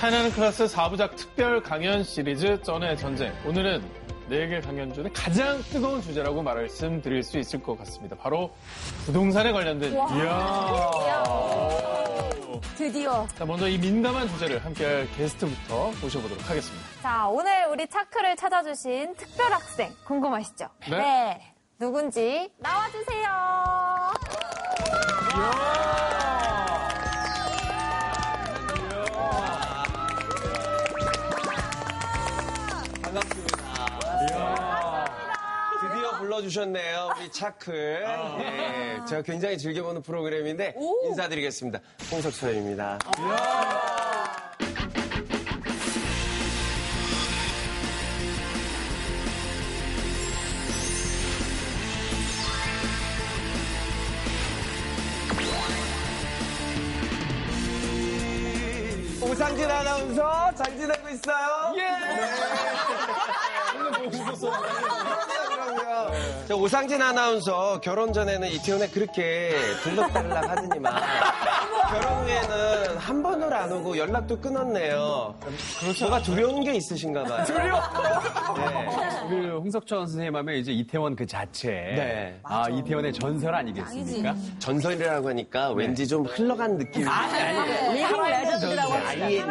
차이나는 클래스 4부작 특별 강연 시리즈 쩐의 전쟁. 오늘은 4개 강연 중에 가장 뜨거운 주제라고 말씀드릴 수 있을 것 같습니다. 바로 부동산에 관련된. 이야. 드디어. 자, 먼저 이 민감한 주제를 함께할 게스트부터 모셔보도록 하겠습니다. 자, 오늘 우리 차크를 찾아주신 특별 학생 궁금하시죠? 네. 누군지 나와주세요. 드디 불러주셨네요, 우리 차클. 예, 제가 굉장히 즐겨보는 프로그램인데 인사드리겠습니다. 홍석철입니다. 오상진 아나운서 잘 지내고 있어요? 예! 오늘 보고 싶었어. 오상진 아나운서 결혼 전에는 이태원에 그렇게 들락달락 하더니만 결혼 후에는 한 번을 안 오고 연락도 끊었네요. 뭐가 두려운 게 있으신가 봐요. 두려워? 네. 그 홍석천 선생님 하면 이제 이태원 그 자체. 네. 아, 이태원의 전설 아니겠습니까? 전설이라고 하니까 왠지 좀 흘러간 느낌이 living legend라고 합시다. living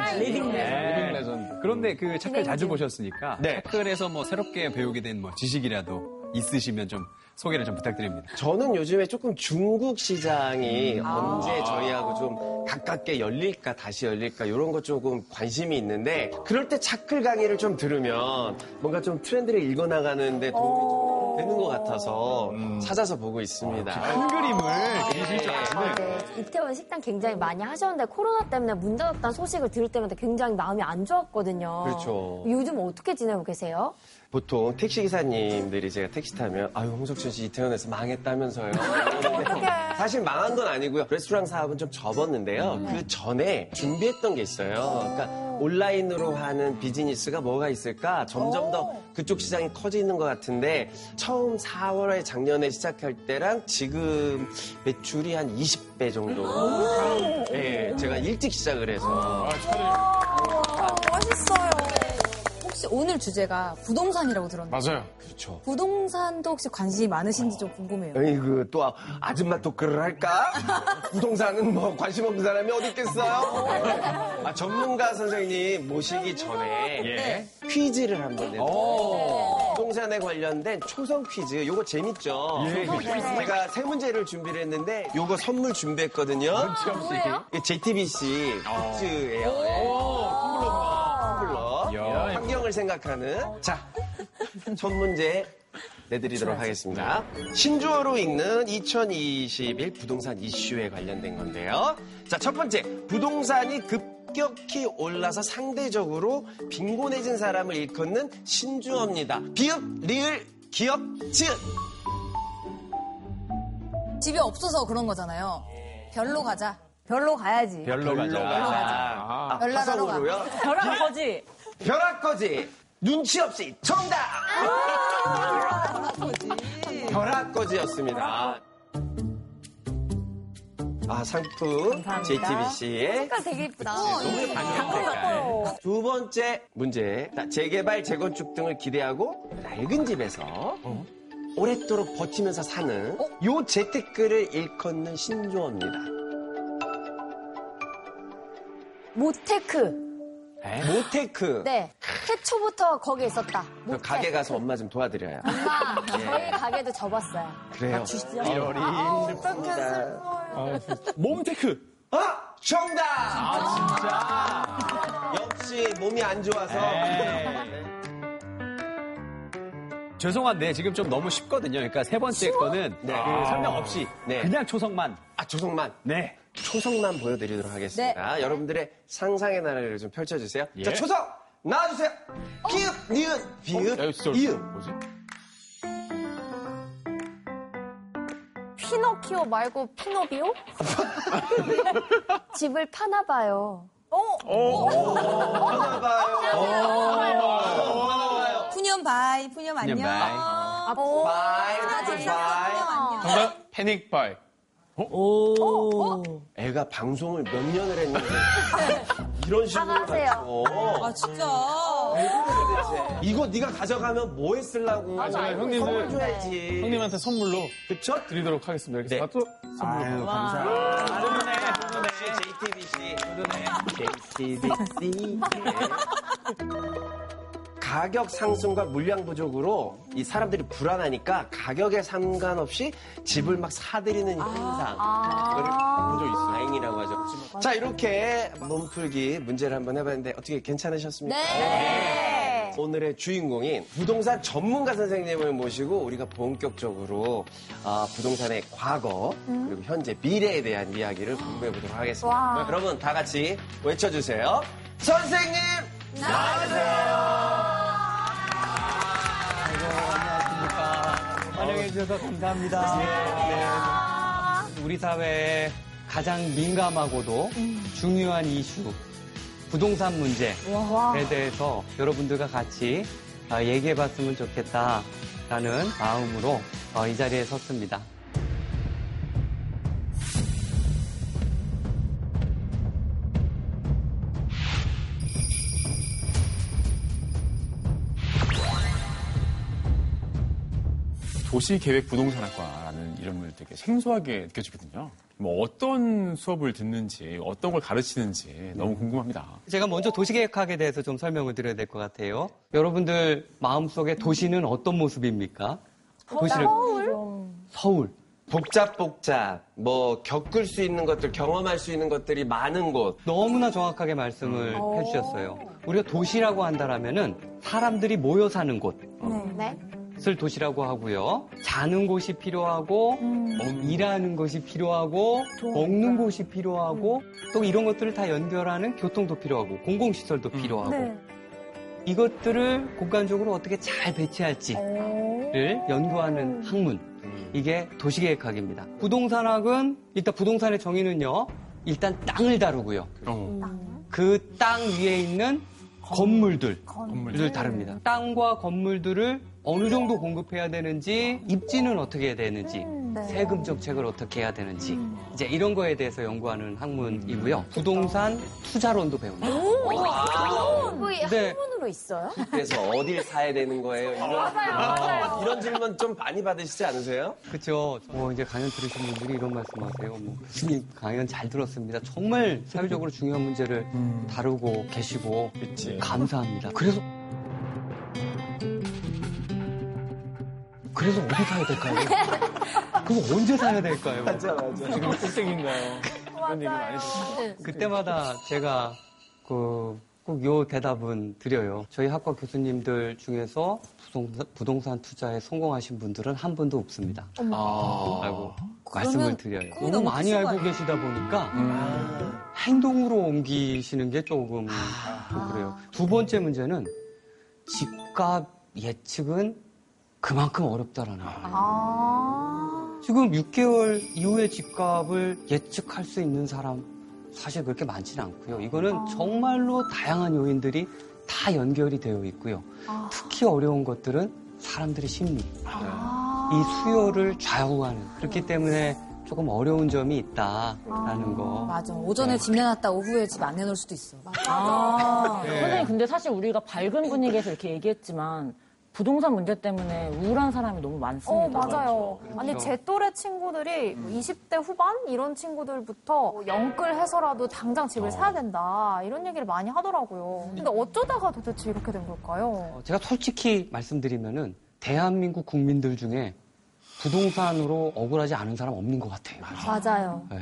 legend. 네. 레전드. 그런데 그 차클 자주 보셨으니까 네. 차클에서 뭐 새롭게 배우게 된 뭐 지식이라도 있으시면 좀 소개를 좀 부탁드립니다. 저는 요즘에 조금 중국 시장이 언제 저희하고 좀 가깝게 열릴까 다시 열릴까 이런 거 조금 관심이 있는데 그럴 때 차클 강의를 좀 들으면 뭔가 좀 트렌드를 읽어나가는데 도움이 좀 되는 것 같아서 찾아서 보고 있습니다. 큰 그림을 그리실 줄 아시네요. 네, 이태원 식당 굉장히 많이 하셨는데 코로나 때문에 문 닫았다는 소식을 들을 때마다 굉장히 마음이 안 좋았거든요. 그렇죠. 요즘 어떻게 지내고 계세요? 보통 택시 기사님들이 제가 택시 타면 아유 홍석천 씨 이태원에서 망했다면서요. 그러는데 사실 망한 건 아니고요. 레스토랑 사업은 좀 접었는데요. 그 전에 준비했던 게 있어요. 그러니까 온라인으로 하는 비즈니스가 뭐가 있을까? 점점 더 그쪽 시장이 커지는 것 같은데 처음 4월에 작년에 시작할 때랑 지금 매출이 한 20배 정도. 예, 제가 일찍 시작을 해서 멋있어요. 혹시 오늘 주제가 부동산이라고 들었는데 맞아요. 그렇죠. 부동산도 혹시 관심이 많으신지 좀 궁금해요. 에이 그 또 아줌마 토크를 할까? 부동산은 뭐 관심 없는 사람이 어디 있겠어요? 아, 전문가 선생님 모시기 전에 네. 퀴즈를 한번 내드릴게요. 부동산에 관련된 초성 퀴즈. 요거 재밌죠? 제가 세 문제를 준비를 했는데 요거 선물 준비했거든요. 이게 JTBC 퀴즈예요. 환경을 생각하는. 자, 첫 문제 내드리도록 하겠습니다. 신조어로 읽는 2021 부동산 이슈에 관련된 건데요. 자, 첫 번째. 부동산이 급격히 올라서 상대적으로 빈곤해진 사람을 일컫는 신조어입니다. 비읍, 리을, 기역, 지읒. 집이 없어서 그런 거잖아요. 별로 가자. 별로 가야지. 별로 가자. 아, 연락하러 가. 화성으로요? 벼락 거지? 벼락거지. 눈치 없이 정답! 벼락거지였습니다. 아, 상품 JTBC의 색깔 되게. 너무 반갑 색깔. 두 번째 문제. 자, 재개발, 재건축 등을 기대하고 낡은 집에서 오랫도록 버티면서 사는 요 재테크를 일컫는 신조어입니다. 모테크. 모테크. 네. 태초부터 거기에 있었다. 그 모테크. 가게 가서 엄마 좀 도와드려요. 엄마, 저희 가게도 접었어요. 그래요. 이열이. 몸테크. 아! 정답! 아, 진짜? 역시 몸이 안 좋아서. 죄송한데 지금 좀 너무 쉽거든요. 그러니까 세 번째 거는 네. 그 설명 없이 네. 그냥 초성만. 아, 조성만. 네. 초성만 보여드리도록 하겠습니다. 여러분들의 상상의 나라를 좀 펼쳐주세요. 예. 자, 초성! 나와주세요! 기읍, 니은, 비읍, 야, 진짜 이읍. 뭐지? 피노키오 말고 피노비오? 집을 파나 봐요. 푸념 bye, 푸념 안녕. 푸념 bye. 아, bye. bye. 안녕. 정답 panic buy. 오. 애가 방송을 몇 년을 했는데 이런 식으로 사과하세요. 가지고. 아, 진짜. 이거 네가 가져가면 뭐에 쓰려고? 맞아요. 형님들. 선물 줘야지. 형님한테 선물로 그쵸? 드리도록 하겠습니다. 이렇게 네. 또 선물로. 아유, 감사합니다. 훈훈해, 훈훈해. JTBC. JTBC. 가격 상승과 물량 부족으로 이 사람들이 불안하니까 가격에 상관없이 집을 막 사들이는 현상. 이거를 본적 있어요. 다행이라고 하죠. 자, 이렇게 몸풀기 문제를 한번 해봤는데 어떻게 괜찮으셨습니까? 네. 오늘의 주인공인 부동산 전문가 선생님을 모시고 우리가 본격적으로 아, 부동산의 과거 그리고 현재 미래에 대한 이야기를 공부해 보도록 하겠습니다. 와. 여러분 다 같이 외쳐주세요. 선생님 환영해주셔서 감사합니다. 네. 우리 사회의 가장 민감하고도 중요한 이슈, 부동산 문제에 대해서 여러분들과 같이 아, 얘기해 봤으면 좋겠다라는 마음으로 어, 이 자리에 섰습니다. 도시계획 부동산학과라는 이름을 되게 생소하게 느껴지거든요. 뭐 어떤 수업을 듣는지, 어떤 걸 가르치는지 너무 궁금합니다. 제가 먼저 도시계획학에 대해서 좀 설명을 드려야 될 것 같아요. 여러분들 마음속에 도시는 어떤 모습입니까? 도시를 서울. 복잡복잡 뭐 겪을 수 있는 것들 경험할 수 있는 것들이 많은 곳 너무나 정확하게 말씀을 해주셨어요. 우리가 도시라고 한다라면은 사람들이 모여 사는 곳. 네. 을 도시라고 하고요. 자는 곳이 필요하고, 어, 일하는 것이 필요하고, 먹는 곳이 필요하고, 또 이런 것들을 다 연결하는 교통도 필요하고, 공공시설도 필요하고, 이것들을 공간적으로 어떻게 잘 배치할지를 연구하는 학문. 이게 도시계획학입니다. 부동산학은 일단 부동산의 정의는요, 일단 땅을 다루고요. 그 땅 위에 있는 건물들. 을 다룹니다. 땅과 건물들을 어느 정도 공급해야 되는지, 입지는 어떻게 해야 되는지, 세금 정책을 어떻게 해야 되는지, 이제 이런 거에 대해서 연구하는 학문이고요. 부동산 투자론도 배웁니다. 거의 네. 한문으로 있어요? 그래서 어딜 사야 되는 거예요 이런, 아, 이런 질문 좀 많이 받으시지 않으세요? 그렇죠. 뭐 이제 강연 들으신 분들이 이런 말씀하세요. 뭐 교수님 강연 잘 들었습니다. 정말 사회적으로 중요한 문제를 다루고 계시고 감사합니다. 그래서 그래서 어디 사야 될까요? 그럼 언제 사야 될까요? 맞아 맞아 지금 꿀땡인가요? 그런 얘기 많이 듣습니다. 그때마다 제가 그 꼭 요 대답은 드려요. 저희 학과 교수님들 중에서 부동산, 부동산 투자에 성공하신 분들은 한 분도 없습니다. 라고 말씀을 드려요. 너무 너무 많이 알고 계시다 보니까 행동으로 옮기시는 게 조금 좀 그래요. 두 번째 문제는 집값 예측은 그만큼 어렵다라는 거예요. 아. 지금 6개월 이후의 집값을 예측할 수 있는 사람 사실 그렇게 많지는 않고요. 이거는 정말로 다양한 요인들이 다 연결이 되어 있고요. 특히 어려운 것들은 사람들의 심리, 이 수요를 좌우하는 그렇기 때문에 조금 어려운 점이 있다라는 거. 맞아. 오전에 집 내놨다 오후에 집 안 내놓을 수도 있어. 아. 선생님, 근데 사실 우리가 밝은 분위기에서 이렇게 얘기했지만 부동산 문제 때문에 우울한 사람이 너무 많습니다. 어, 맞아요. 아니, 그렇죠. 제 또래 친구들이 뭐 20대 후반? 이런 친구들부터 뭐 영끌 해서라도 당장 집을 사야 된다. 이런 얘기를 많이 하더라고요. 근데 어쩌다가 도대체 이렇게 된 걸까요? 어, 제가 솔직히 말씀드리면은 대한민국 국민들 중에 부동산으로 억울하지 않은 사람 없는 것 같아요. 맞아요. 네.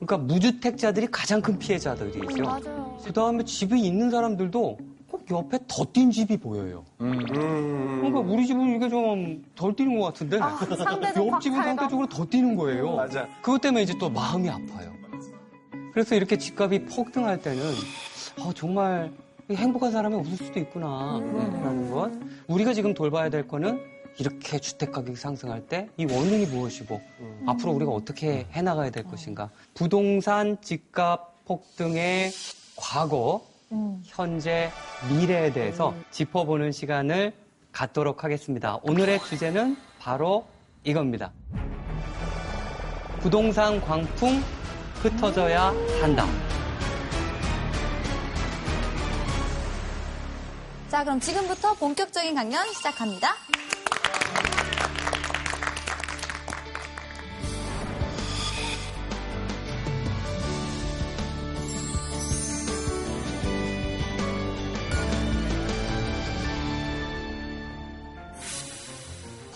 그러니까 무주택자들이 가장 큰 피해자들이죠. 맞아요. 그 다음에 집이 있는 사람들도 꼭 옆에 더뛴 집이 보여요. 그러니까 우리 집은 이게 좀 덜 뛰는 것 같은데 아, 옆집은. 상대적으로 더 뛰는 거예요. 맞아. 그것 때문에 이제 또 마음이 아파요. 그래서 이렇게 집값이 폭등할 때는 어, 정말 행복한 사람이 없을 수도 있구나 라는 것. 우리가 지금 돌봐야 될 거는 이렇게 주택 가격이 상승할 때 이 원인이 무엇이고 앞으로 우리가 어떻게 해나가야 될 것인가. 부동산 집값 폭등의 과거, 음. 현재, 미래에 대해서 음. 짚어보는 시간을 갖도록 하겠습니다. 오늘의 주제는 바로 이겁니다. 부동산 광풍 흩어져야 한다. 자, 그럼 지금부터 본격적인 강연 시작합니다.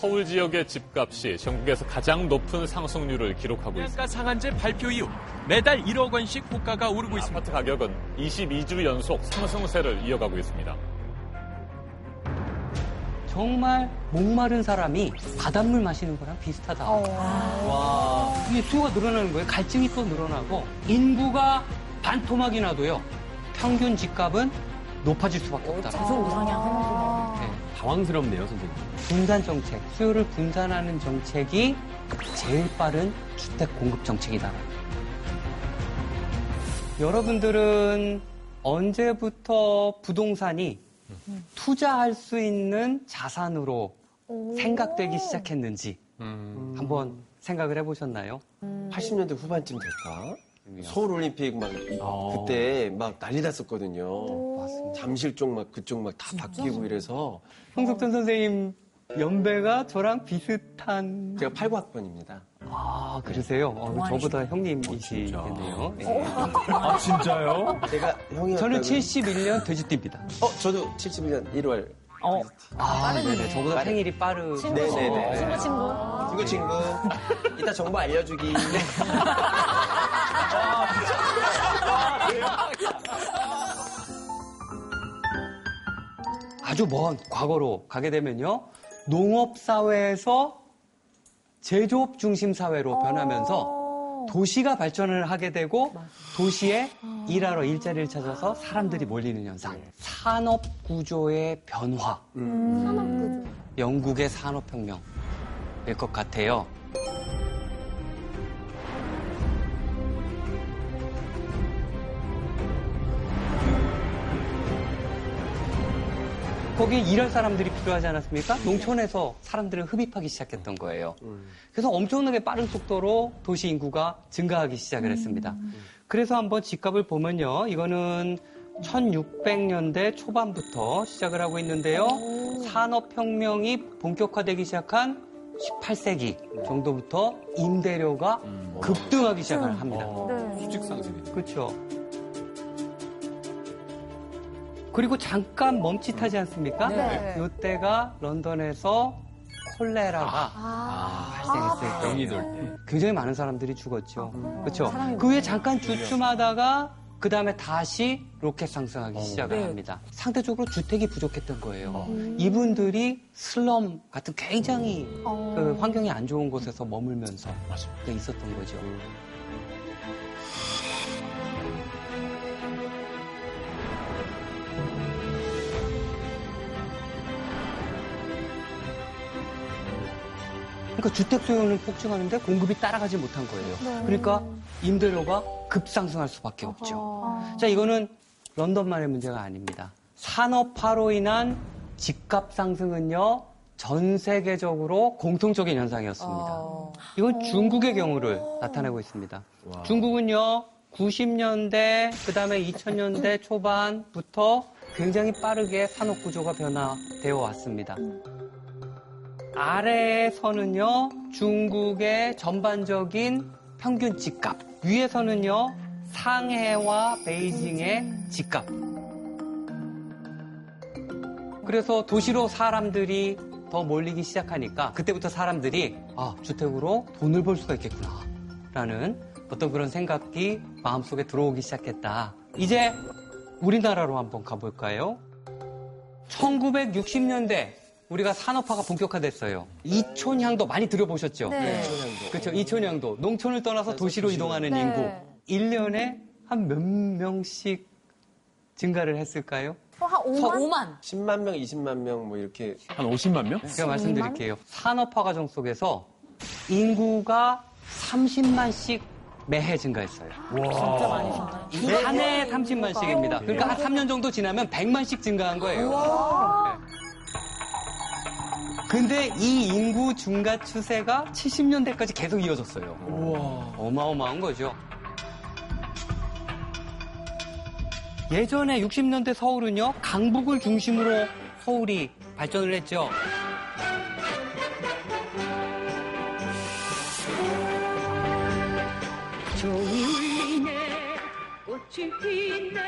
서울 지역의 집값이 전국에서 가장 높은 상승률을 기록하고 있습니다. 분양가 상한제 발표 이후 매달 1억 원씩 호가가 오르고 있습니다. 아파트 가격은 22주 연속 상승세를 이어가고 있습니다. 정말 목마른 사람이 바닷물 마시는 거랑 비슷하다. 와. 이게 수요가 늘어나는 거예요. 갈증이 또 늘어나고 인구가 반토막이 나도요. 평균 집값은 높아질 수밖에 없다. 계속 상향하는구나. 네. 당황스럽네요, 선생님. 분산 정책, 수요를 분산하는 정책이 제일 빠른 주택 공급 정책이다. 여러분들은 언제부터 부동산이 투자할 수 있는 자산으로 생각되기 시작했는지 한번 생각을 해보셨나요? 80년대 후반쯤 될까? 서울 올림픽 막 이- 그때 막 난리 났었거든요. 잠실 쪽 막 그쪽 막 다 바뀌고 이래서 홍석천 선생님 연배가 저랑 비슷한 제가 89학번입니다. 아 그러세요? 어, 저보다 형님이시겠네요. 예. 아, 진짜요? 제가 형이 저는 71년 돼지띠입니다. 어 저도 71년 1월. 어, 아, 네네. 저보다 생일이 빠르. 네네네. 친구 친구. 친구 친구. 이따 정보 알려주기. 아 주 먼 과거로 가게 되면요. 농업 사회에서 제조업 중심 사회로 변하면서 도시가 발전을 하게 되고 도시에 일하러 일자리를 찾아서 사람들이 몰리는 현상. 산업 구조의 변화. 영국의 산업혁명일 것 같아요. 거기에 일할 사람들이 필요하지 않았습니까? 농촌에서 사람들을 흡입하기 시작했던 거예요. 그래서 엄청나게 빠른 속도로 도시 인구가 증가하기 시작을 했습니다. 그래서 한번 집값을 보면요. 이거는 1600년대 초반부터 시작을 하고 있는데요. 산업혁명이 본격화되기 시작한 18세기 정도부터 임대료가 급등하기 시작을 합니다. 수직 상승이네. 그렇죠. 그리고 잠깐 멈칫하지 않습니까? 네. 이때가 런던에서 콜레라가 발생했을 때 병이 돌 때. 굉장히 많은 사람들이 죽었죠. 그렇죠. 그 후에 잠깐 주춤하다가 그 다음에 다시 로켓 상승하기 시작을 합니다. 상대적으로 주택이 부족했던 거예요. 이분들이 슬럼 같은 굉장히 그 환경이 안 좋은 곳에서 머물면서 네, 있었던 거죠. 그러니까 주택 수요는 폭증하는데 공급이 따라가지 못한 거예요. 그러니까 임대료가 급상승할 수밖에 없죠. 자, 이거는 런던만의 문제가 아닙니다. 산업화로 인한 집값 상승은요, 전 세계적으로 공통적인 현상이었습니다. 이건 중국의 경우를 나타내고 있습니다. 중국은요, 90년대, 그 다음에 2000년대 초반부터 굉장히 빠르게 산업 구조가 변화되어 왔습니다. 아래에서는요, 중국의 전반적인 평균 집값. 위에서는요, 상해와 베이징의 집값. 그래서 도시로 사람들이 더 몰리기 시작하니까 그때부터 사람들이 아, 주택으로 돈을 벌 수가 있겠구나. 라는 어떤 그런 생각이 마음속에 들어오기 시작했다. 이제 우리나라로 한번 가볼까요? 1960년대 우리가 산업화가 본격화됐어요. 이촌향도 많이 들어보셨죠? 네. 그렇죠. 이촌향도 농촌을 떠나서 도시로 이동하는 네. 인구 1년에 한 몇 명씩 증가를 했을까요? 어, 한 5만? 5만. 10만 명, 20만 명 뭐 이렇게 한 50만 명? 제가 말씀드릴게요. 산업화 과정 속에서 인구가 30만씩 매해 증가했어요. 진짜 많이 증가. 한 해에 30만씩입니다. 그러니까 한 3년 정도 지나면 100만씩 증가한 거예요. 네. 근데 이 인구 증가 추세가 70년대까지 계속 이어졌어요. 어마어마한 거죠. 예전에 60년대 서울은요, 강북을 중심으로 서울이 발전을 했죠. 울리네 꽃이 피네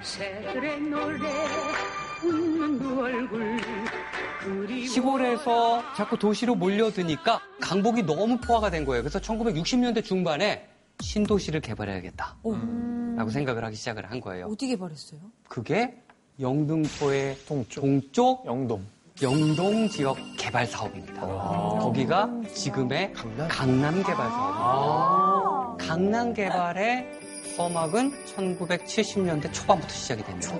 새들의 노래 웃는 그 얼굴 시골에서 자꾸 도시로 몰려드니까 강북이 너무 포화가 된 거예요. 그래서 1960년대 중반에 신도시를 개발해야겠다. 라고 생각을 하기 시작을 한 거예요. 어디 개발했어요? 그게 영등포의 동쪽, 영동. 영동 지역 개발 사업입니다. 거기가 지금의 강남, 개발 사업입니다. 강남 개발의 서막은 1970년대 초반부터 시작이 됩니다.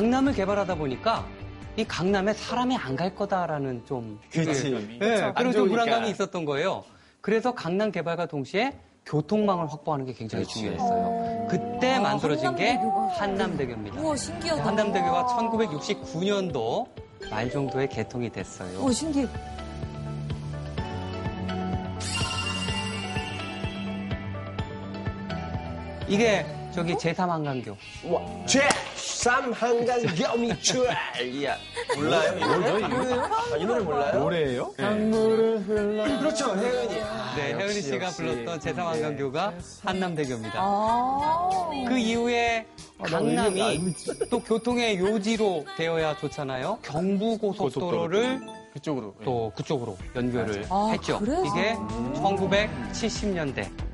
강남을 개발하다 보니까 이 강남에 사람이 안 갈 거다라는 좀 그치. 네, 그쵸. 안 그런 좀. 불안감이 있었던 거예요. 그래서 강남 개발과 동시에 교통망을 확보하는 게 굉장히 중요했어요. 그때 만들어진 게 한남대교입니다. 우와, 신기하다. 한남대교가 1969년도 말 정도에 개통이 됐어요. 오, 신기해. 이게 저기 제3한강교. 죄! 쌈한강겸이 출이야. 몰라요? 이 노래? 아, 이 노래 몰라요? 노래예요? 강물을 흘러. 그렇죠, 혜은이. 네, 혜은이 씨가. 불렀던 제3한강교가 한남대교입니다. 아. 그 이후에 강남이 또 교통의 요지로 되어야 좋잖아요. 경부고속도로를 그쪽으로. 예. 또 그쪽으로 연결을 아, 했죠. 그래서? 이게 1970년대.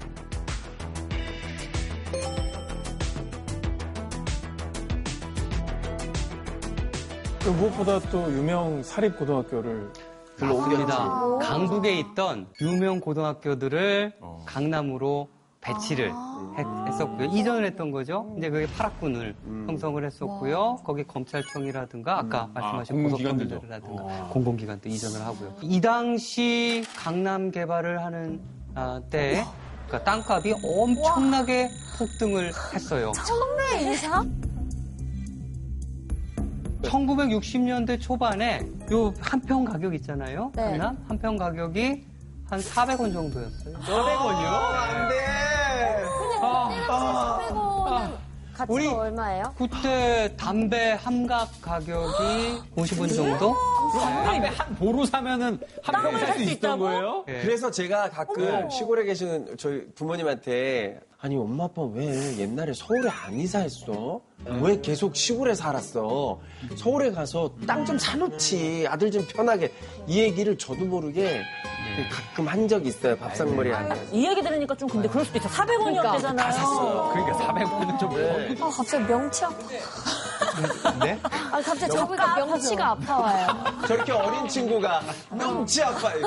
그 무엇보다 또 유명 사립고등학교를 맞습니다. 강북에 있던 유명 고등학교들을 어. 강남으로 배치를 했, 었고요 이전을 했던 거죠. 이제 그게 파락군을 형성을 했었고요. 거기 검찰청이라든가 아까 말씀하신 공공기관들도. 고속도로라든가 공공기관도 이전을 하고요. 이 당시 강남 개발을 하는 아, 때 그러니까 땅값이 엄청나게 폭등을 했어요. 처음에 이상? 1960년대 초반에 요 한 평 가격 있잖아요. 네. 강남 한 평 가격이 한 400원 정도였어요. 400원이요? 안 돼! 가치가 우리- 얼마예요? 그때 담배 함각 가격이 50원 정도? 담배 한 보루 사면은 한 평 살 수 있던 거예요? 예. 그래서 제가 가끔 시골에 계시는 저희 부모님한테 아니 엄마 아빠 왜 옛날에 서울에 안 이사했어? 왜 계속 시골에 살았어? 서울에 가서 땅 좀 사놓지 아들 좀 편하게 이 얘기를 저도 모르게 가끔 한 적이 있어요 밥상머리 안에 이 얘기 들으니까 좀 근데 그럴 수도 있어. 400원이었대잖아요. 다 샀어요. 그러니까 400원은 좀 네. 아, 갑자기 명치 아파. 네? 아, 갑자기 저보니까 명치가 아파와요. 저렇게 어린 친구가 명치 아파요.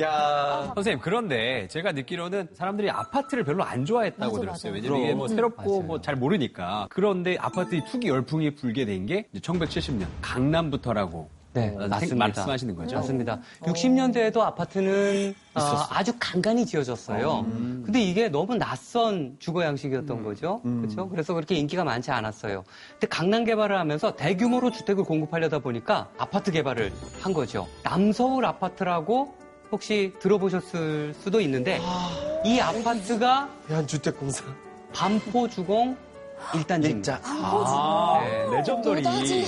야 선생님 그런데 제가 듣기로는 사람들이 아파트를 별로 안 좋아했다고 맞아, 들었어요. 맞아. 왜냐면 이게 뭐 새롭고. 뭐 잘 모르니까. 그런데 아파트 투기 열풍이 불게 된 게 1970년 강남부터라고 네, 어, 맞습니다. 말씀하시는 거죠? 맞습니다. 60년대에도 아파트는 어, 아주 간간히 지어졌어요. 근데 이게 너무 낯선 주거 양식이었던 거죠. 그렇죠? 그래서 그렇게 인기가 많지 않았어요. 근데 강남 개발을 하면서 대규모로 주택을 공급하려다 보니까 아파트 개발을 한 거죠. 남서울 아파트라고 혹시 들어보셨을 수도 있는데 이 아파트가 대한주택공사 반포 주공 1단지입니다. 일자 아, 네, 레전더리. 노다지.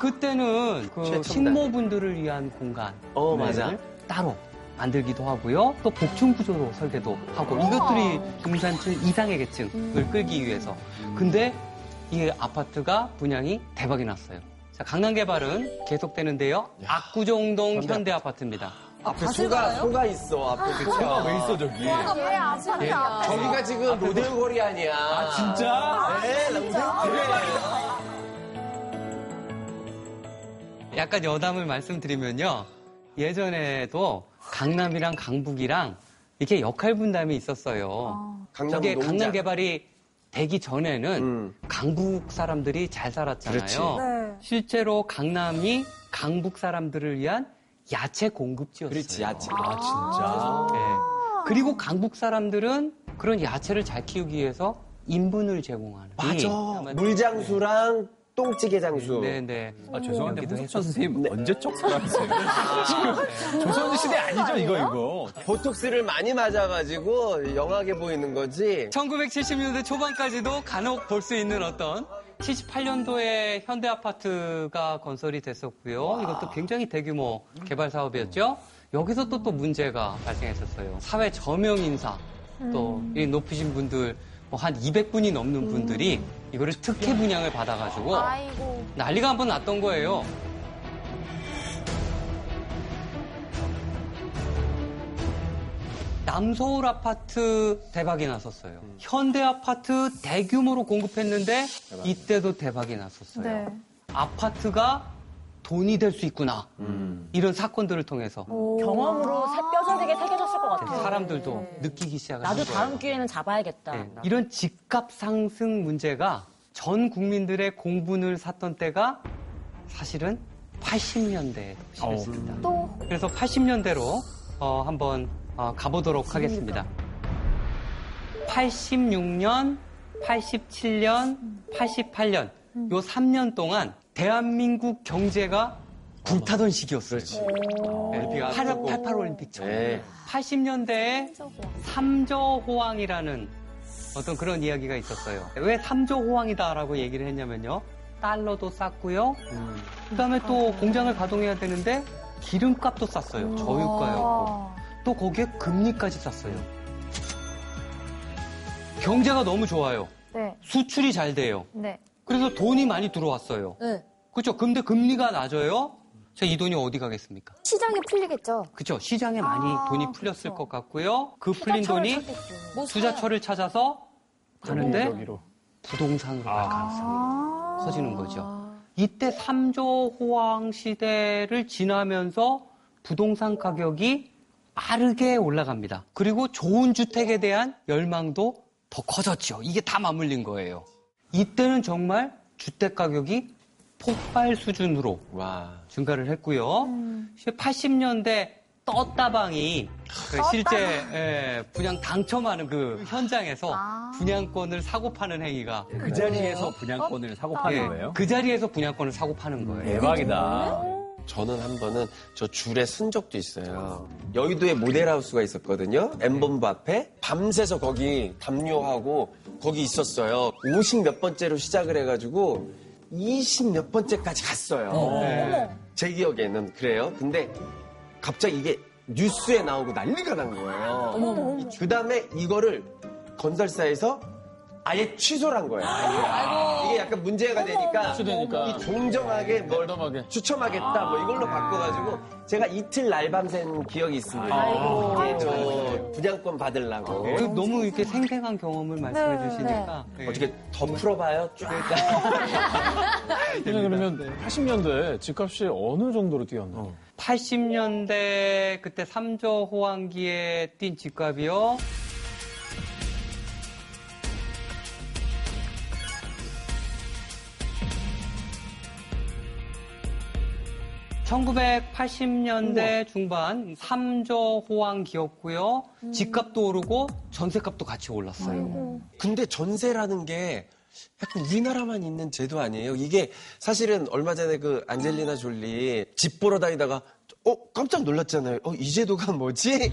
그때는 그. 식모분들을 위한 공간 어, 맞아. 따로 만들기도 하고요. 또 복층 구조로 설계도 하고 이것들이 중산층 이상의 계층을 끌기 위해서. 근데 이 아파트가 분양이 대박이 났어요. 자, 강남 개발은 계속되는데요. 압구정동 현대 현대 아파트입니다. 앞에 소가 소가 있어 앞에 그쵸? 왜 있어 저기? 왜 아파트야? 저기가 지금 로데오 거리 아니야. 아 진짜? 네, 로데오 거리. 약간 여담을 말씀드리면요. 예전에도 강남이랑 강북이랑 이렇게 역할 분담이 있었어요. 강남 저게. 강남 개발이 되기 전에는 음. 강북 사람들이 잘 살았잖아요. 네. 실제로 강남이 강북 사람들을 위한 야채 공급지였어요. 그렇지 야채. 아 진짜? 예. 그리고 강북 사람들은 그런 야채를 잘 키우기 위해서 인분을 제공하는. 맞아. 아마- 물장수랑 똥찌개 장수. 네네. 아, 죄송한데 홍석천 선생님 언제 쪽수하세요 지금 조선 시대 아니죠 이거 이거. 보톡스를 많이 맞아가지고 영하게 보이는 거지. 1970년대 초반까지도 간혹 볼 수 있는 어떤 78년도에 현대 아파트가 건설이 됐었고요. 이것도 굉장히 대규모 개발 사업이었죠. 여기서 또 또 문제가 발생했었어요. 사회 저명 인사, 또이 높으신 분들 뭐 한 200분이 넘는 분들이 이거를 특혜 분양을 받아가지고 아이고. 난리가 한번 났던 거예요. 남서울 아파트 대박이 났었어요. 현대 아파트 대규모로 공급했는데 이때도 대박이 났었어요. 네. 아파트가 돈이 될 수 있구나. 이런 사건들을 통해서 경험으로 새 뼈저리게 새겨졌을 것 같아요. 사람들도 느끼기 시작을 나도 한 거예요. 다음 기회는 잡아야겠다. 네, 이런 집값 상승 문제가 전 국민들의 공분을 샀던 때가 사실은 80년대에 시작했습니다. 또 그래서 80년대로 한번 어, 가보도록 하겠습니다. 86년, 87년, 88년 요 3년 동안 대한민국 경제가 불타던 시기였어요. 네, 88 올림픽처럼. 네. 80년대에 삼저 호황이라는 어떤 그런 이야기가 있었어요. 왜 삼저 호황이다라고 얘기를 했냐면요. 달러도 쌌고요. 그다음에 또 공장을 가동해야 되는데 기름값도 쌌어요. 저유가였고. 또 거기에 금리까지 쌌어요. 경제가 너무 좋아요. 네. 수출이 잘 돼요. 네. 그래서 돈이 많이 들어왔어요. 네. 그렇죠. 근데 금리가 낮아요. 자, 이 돈이 어디 가겠습니까? 시장이 풀리겠죠. 그렇죠. 시장에 많이 아, 돈이 풀렸을 것 같고요. 그 풀린 돈이. 뭐 투자처를 찾아서 가는데 여기로. 부동산으로 갈 가능성이 아. 커지는 거죠. 이때 삼조 호황 시대를 지나면서 부동산 가격이 빠르게 올라갑니다. 그리고 좋은 주택에 대한 열망도 더 커졌죠. 이게 다 맞물린 거예요. 이때는 정말 주택 가격이 폭발 수준으로 와. 증가를 했고요. 80년대 떴다방이 그 실제 예, 분양 당첨하는 그 현장에서 분양권을 사고 파는 행위가 그 자리에서 분양권을 사고 파는 예, 거예요? 그 자리에서 분양권을 사고 파는 거예요. 대박이다. 저는 한 번은 저 줄에 쓴 적도 있어요. 여의도에 모델하우스가 있었거든요. 엠본부 앞에. 밤새서 거기 담요하고 거기 있었어요. 50 몇 번째로 시작을 해가지고 20 몇 번째까지 갔어요. 네. 제 기억에는 그래요. 근데 갑자기 이게 뉴스에 나오고 난리가 난 거예요. 그 다음에 이거를 건설사에서 아예 취소를 한 거예요. 이게 약간 문제가 되니까 취소되니까. 이 종정하게 뭘 멀덤하게. 추첨하겠다 뭐 이걸로 바꿔가지고 제가 이틀 날밤 샌 기억이 있습니다. 이게 저 분양권 받으려고 그 너무 이렇게 생생한 경험을 말씀해 네, 주시니까 예. 어떻게 더 풀어봐요? 쫙. 그냥 그러면 80년대 집값이 어느 정도로 뛰었나요? 80년대 그때 삼조 호황기에 뛴 집값이요. (1980년대) 중반 삼조 호황 기였고요 집값도 오르고 전세값도 같이 올랐어요 근데 전세라는 게 약간 우리나라만 있는 제도 아니에요? 이게 사실은 얼마 전에 그 안젤리나 졸리 집 보러 다니다가 어 깜짝 놀랐잖아요. 어 이 제도가 뭐지?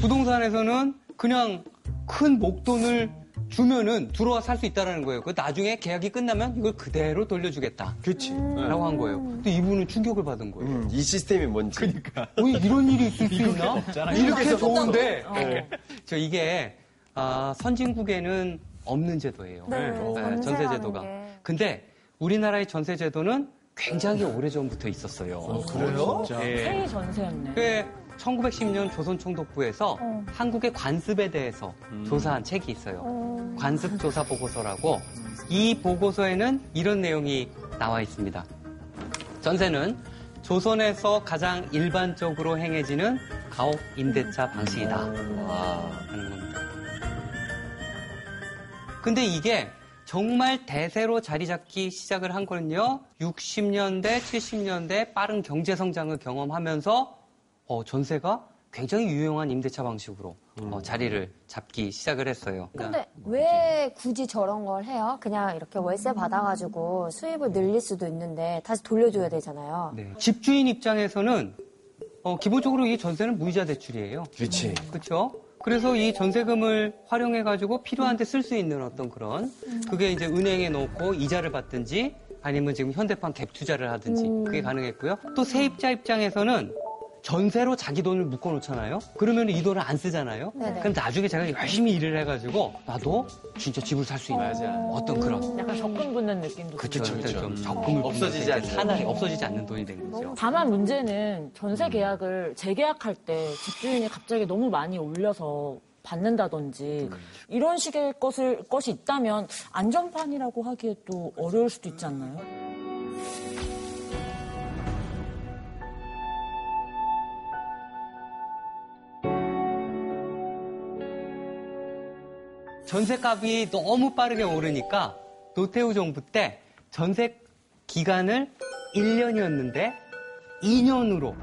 부동산에서는 그냥 큰 목돈을 주면은 들어와 살 수 있다라는 거예요. 그 나중에 계약이 끝나면 이걸 그대로 돌려주겠다. 그렇지. 라고 한 거예요. 근데 이분은 충격을 받은 거예요. 음, 이 시스템이 뭔지. 그러니까. 어, 이런 일이 있을 수 있나? 이렇게 좋은데. 어. 네. 저 이게 아, 선진국에는 없는 제도예요. 네, 네, 전세라는 전세 제도가. 게. 근데 우리나라의 전세 제도는 굉장히 오래 전부터 있었어요. 그래요? 예. 세이 전세였네. 그 1910년 조선총독부에서 어. 한국의 관습에 대해서 조사한 책이 있어요. 어. 관습 조사 보고서라고 이 보고서에는 이런 내용이 나와 있습니다. 전세는 조선에서 가장 일반적으로 행해지는 가옥 임대차 방식이다. 하는 겁니다. 근데 이게 정말 대세로 자리 잡기 시작을 한 거는요. 60년대, 70년대 빠른 경제 성장을 경험하면서 어, 전세가 굉장히 유용한 임대차 방식으로 어, 자리를 잡기 시작을 했어요. 근데 왜 굳이 저런 걸 해요? 그냥 이렇게 월세 받아가지고 수입을 늘릴 수도 있는데 다시 돌려줘야 되잖아요. 네. 집주인 입장에서는 어, 기본적으로 이 전세는 무이자 대출이에요. 그렇지. 그렇죠? 그래서 이 전세금을 활용해 가지고 필요한 데 쓸 수 있는 어떤 그런 그게 이제 은행에 넣고 이자를 받든지 아니면 지금 현대판 갭 투자를 하든지 그게 가능했고요. 또 세입자 입장에서는 전세로 자기 돈을 묶어 놓잖아요. 그러면 이 돈을 안 쓰잖아요. 네네. 그럼 나중에 제가 열심히 일을 해 가지고 나도 진짜 집을 살 수 있는 어떤 그런 약간 적금 붙는 느낌도 그쵸. 그쵸, 좀 적금을 없어지지 않는. 사나이 없어지지 않는 돈이 된 거죠. 다만 문제는 전세 계약을 재계약할 때 집주인이 갑자기 너무 많이 올려서 받는다든지 이런 식의 것을 것이 있다면 안전판이라고 하기에 또 어려울 수도 있지 않나요? 전세값이 너무 빠르게 오르니까 노태우 정부 때 전세 기간을 1년이었는데 2년으로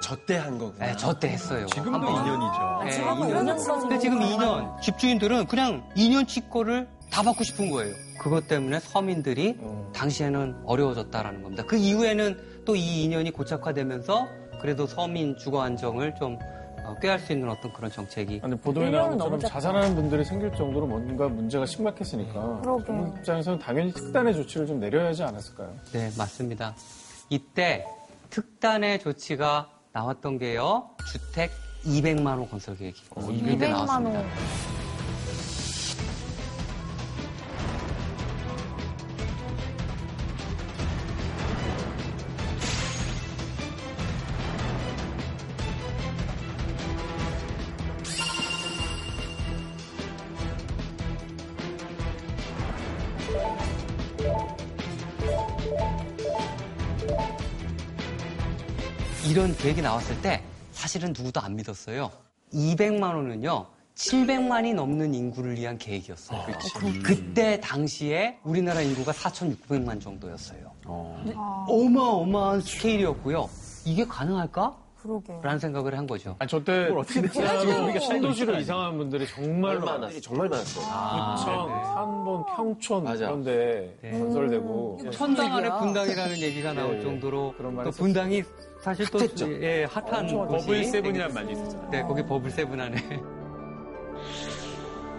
저때 한 거구나. 네, 저때 했어요. 지금도 한 번. 2년이죠. 네, 지금은 2년. 5년까지 근데 지금 2년 집주인들은 그냥 2년치 거를 다 받고 싶은 거예요. 그것 때문에 서민들이 당시에는 어려워졌다라는 겁니다. 그 이후에는 또 이 2년이 고착화되면서 그래도 서민 주거 안정을 좀 어, 꾀할 수 있는 어떤 그런 정책이 아니, 보도에 나온 것처럼. 자살하는 분들이 생길 정도로 뭔가 문제가 심각했으니까 그러게. 입장에서는 당연히 특단의 조치를 좀 내려야 하지 않았을까요? 네, 맞습니다. 이때 특단의 조치가 나왔던 게요. 주택 200만 호 건설 계획이. 어, 이때 200만 나왔습니다. 원. 계획이 나왔을 때 사실은 누구도 안 믿었어요. 200만 원은요. 700만이 넘는 인구를 위한 계획이었어요. 그때 당시에 우리나라 인구가 4,600만 정도였어요. 어마어마한 스케일이었고요. 이게 가능할까? 그러게. 라는 생각을 한 거죠. 아니, 저때 진짜로 우리가 신도시로 이상한 분들이 정말 많았어요. 정말 많았어. 부천, 산본, 평촌 맞아. 그런 데 네. 건설되고 천당 아래 분당이라는 얘기가 나올 예, 예. 정도로 그런 말이 또. 분당이 사실 또 hot했죠. 예, 핫한 곳이 bubble seven이란 말이 있었잖아요. 네, 거기 bubble seven 안에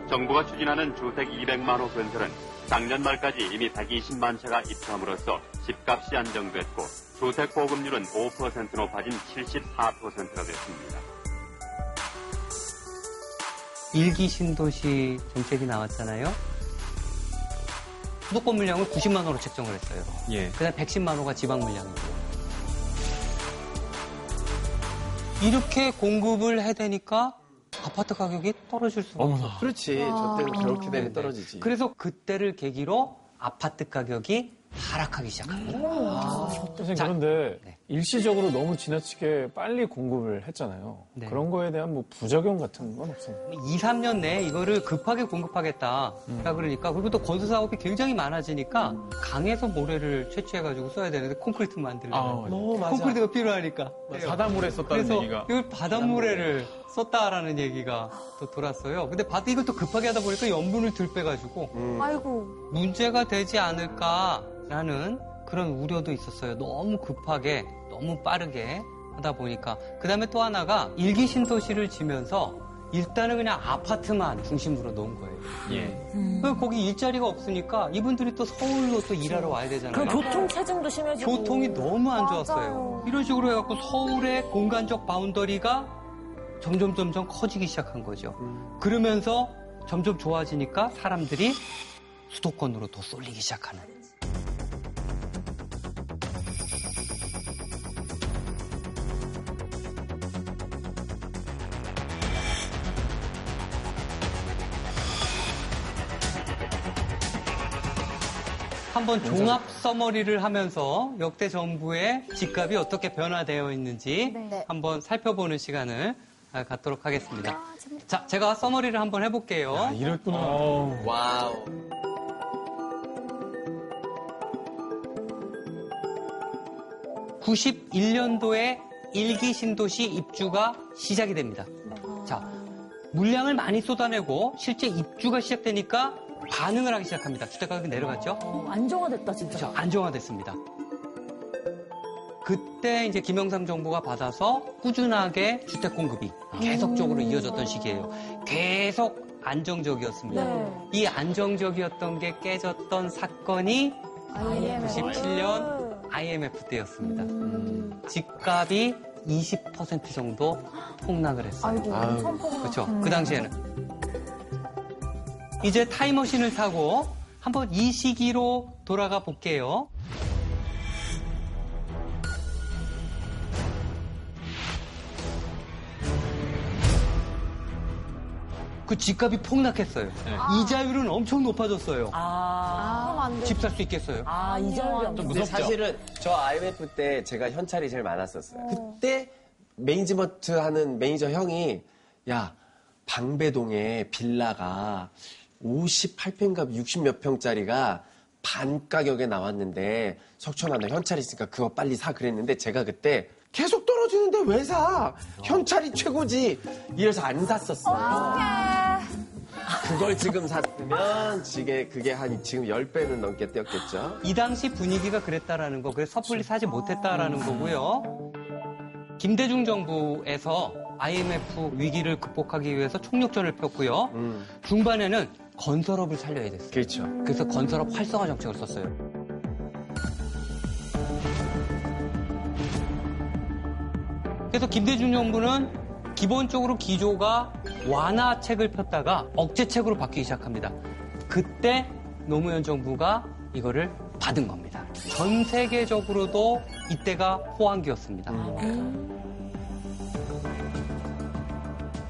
정부가 추진하는 주택 200만 호 건설은 작년 말까지 이미 120만 채가 입주함으로써 집값이 안정됐고 주택 보급률은 5% 높아진 74%가 됐습니다. 일기 신도시 정책이 나왔잖아요. 수도권 물량을 90만 호로 책정을 했어요. 예. 그다음 110만 호가 지방 물량이고. 이렇게 공급을 해대니까 아파트 가격이 떨어질 수가 없어. 그렇지. 저 때는 그렇게 되면 떨어지지. 그래서 그때를 계기로 아파트 가격이 하락하기 시작합니다. 선생님 자, 그런데 네. 일시적으로 너무 지나치게 빨리 공급을 했잖아요. 네. 그런 거에 대한 뭐 부작용 같은 건 없었나요? 2, 3년 내에 이거를 급하게 공급하겠다. 라 그러니까 그리고 또 건설 사업이 굉장히 많아지니까 강에서 모래를 채취해 가지고 써야 되는데 콘크리트 만들려고. 아, 너 맞아. 콘크리트가 필요하니까. 바닷물에 썼다는 그래서 얘기가 이걸 바닷물에를 썼다라는 얘기가 또 돌았어요. 근데 바다 이걸 또 급하게 하다 보니까 염분을 들 빼가지고 아이고. 문제가 되지 않을까라는 그런 우려도 있었어요. 너무 급하게, 너무 빠르게 하다 보니까. 그 다음에 또 하나가 일기 신도시를 지면서 일단은 그냥 아파트만 중심으로 놓은 거예요. 예. 그 거기 일자리가 없으니까 이분들이 또 서울로 또 일하러 와야 되잖아요. 그 교통 체증도 심해지고 교통이 너무 안 좋았어요. 맞아요. 이런 식으로 해갖고 서울의 공간적 바운더리가 점점 점점 커지기 시작한 거죠. 그러면서 점점 좋아지니까 사람들이 수도권으로 더 쏠리기 시작하는. 한번 종합 summary를 하면서 역대 정부의 집값이 어떻게 변화되어 있는지 네. 한번 살펴보는 시간을 아, 갖도록 하겠습니다. 자, 제가 summary를 한번 해볼게요. 아, 이랬구나. wow. 91년도에 일기 신도시 입주가 시작이 됩니다. 자, 물량을 많이 쏟아내고 실제 입주가 시작되니까 반응을 하기 시작합니다. 주택 가격이 내려갔죠? 어, 안정화됐다 진짜. 그렇죠. 안정화됐습니다. 그때 이제 김영삼 정부가 받아서 꾸준하게 주택 공급이 계속적으로 이어졌던 시기예요. 계속 안정적이었습니다. 네. 이 안정적이었던 게 깨졌던 사건이 97년 IMF 때였습니다. 집값이 20% 정도 폭락을 했어요. 아이고. 그렇죠. 그 당시에는. 이제 타임머신을 타고 한번 이 시기로 돌아가 볼게요. 그 집값이 폭락했어요. 이자율은 엄청 높아졌어요. 아, 그럼 안 돼. 집살 수 있겠어요? 아 이자율이 안 근데 사실은 저 IMF 때 제가 현찰이 제일 많았었어요. 그때 management 하는 매니저 형이 야 방배동에 빌라가 58평인가 60 몇 평짜리가 반 가격에 나왔는데 석천아 너 현찰 있으니까 그거 빨리 사 그랬는데 제가 그때 계속 떨어지는데 왜 사? 현찰이 최고지. 이래서 안 샀었어요. 그걸 지금 샀으면 지게 그게 한 지금 10배는 넘게 뛰었겠죠. 이 당시 분위기가 그랬다라는 거, 그래서 섣불리 사지 못했다라는 거고요. 김대중 정부에서 IMF 위기를 극복하기 위해서 총력전을 폈고요. 음, 중반에는 건설업을 살려야 됐어요. 그렇죠. 그래서 건설업 활성화 정책을 썼어요. 그래서 김대중 정부는 기본적으로 기조가 완화책을 폈다가 억제책으로 바뀌기 시작합니다. 그때 노무현 정부가 이거를 받은 겁니다. 전 세계적으로도 이때가 호황기였습니다.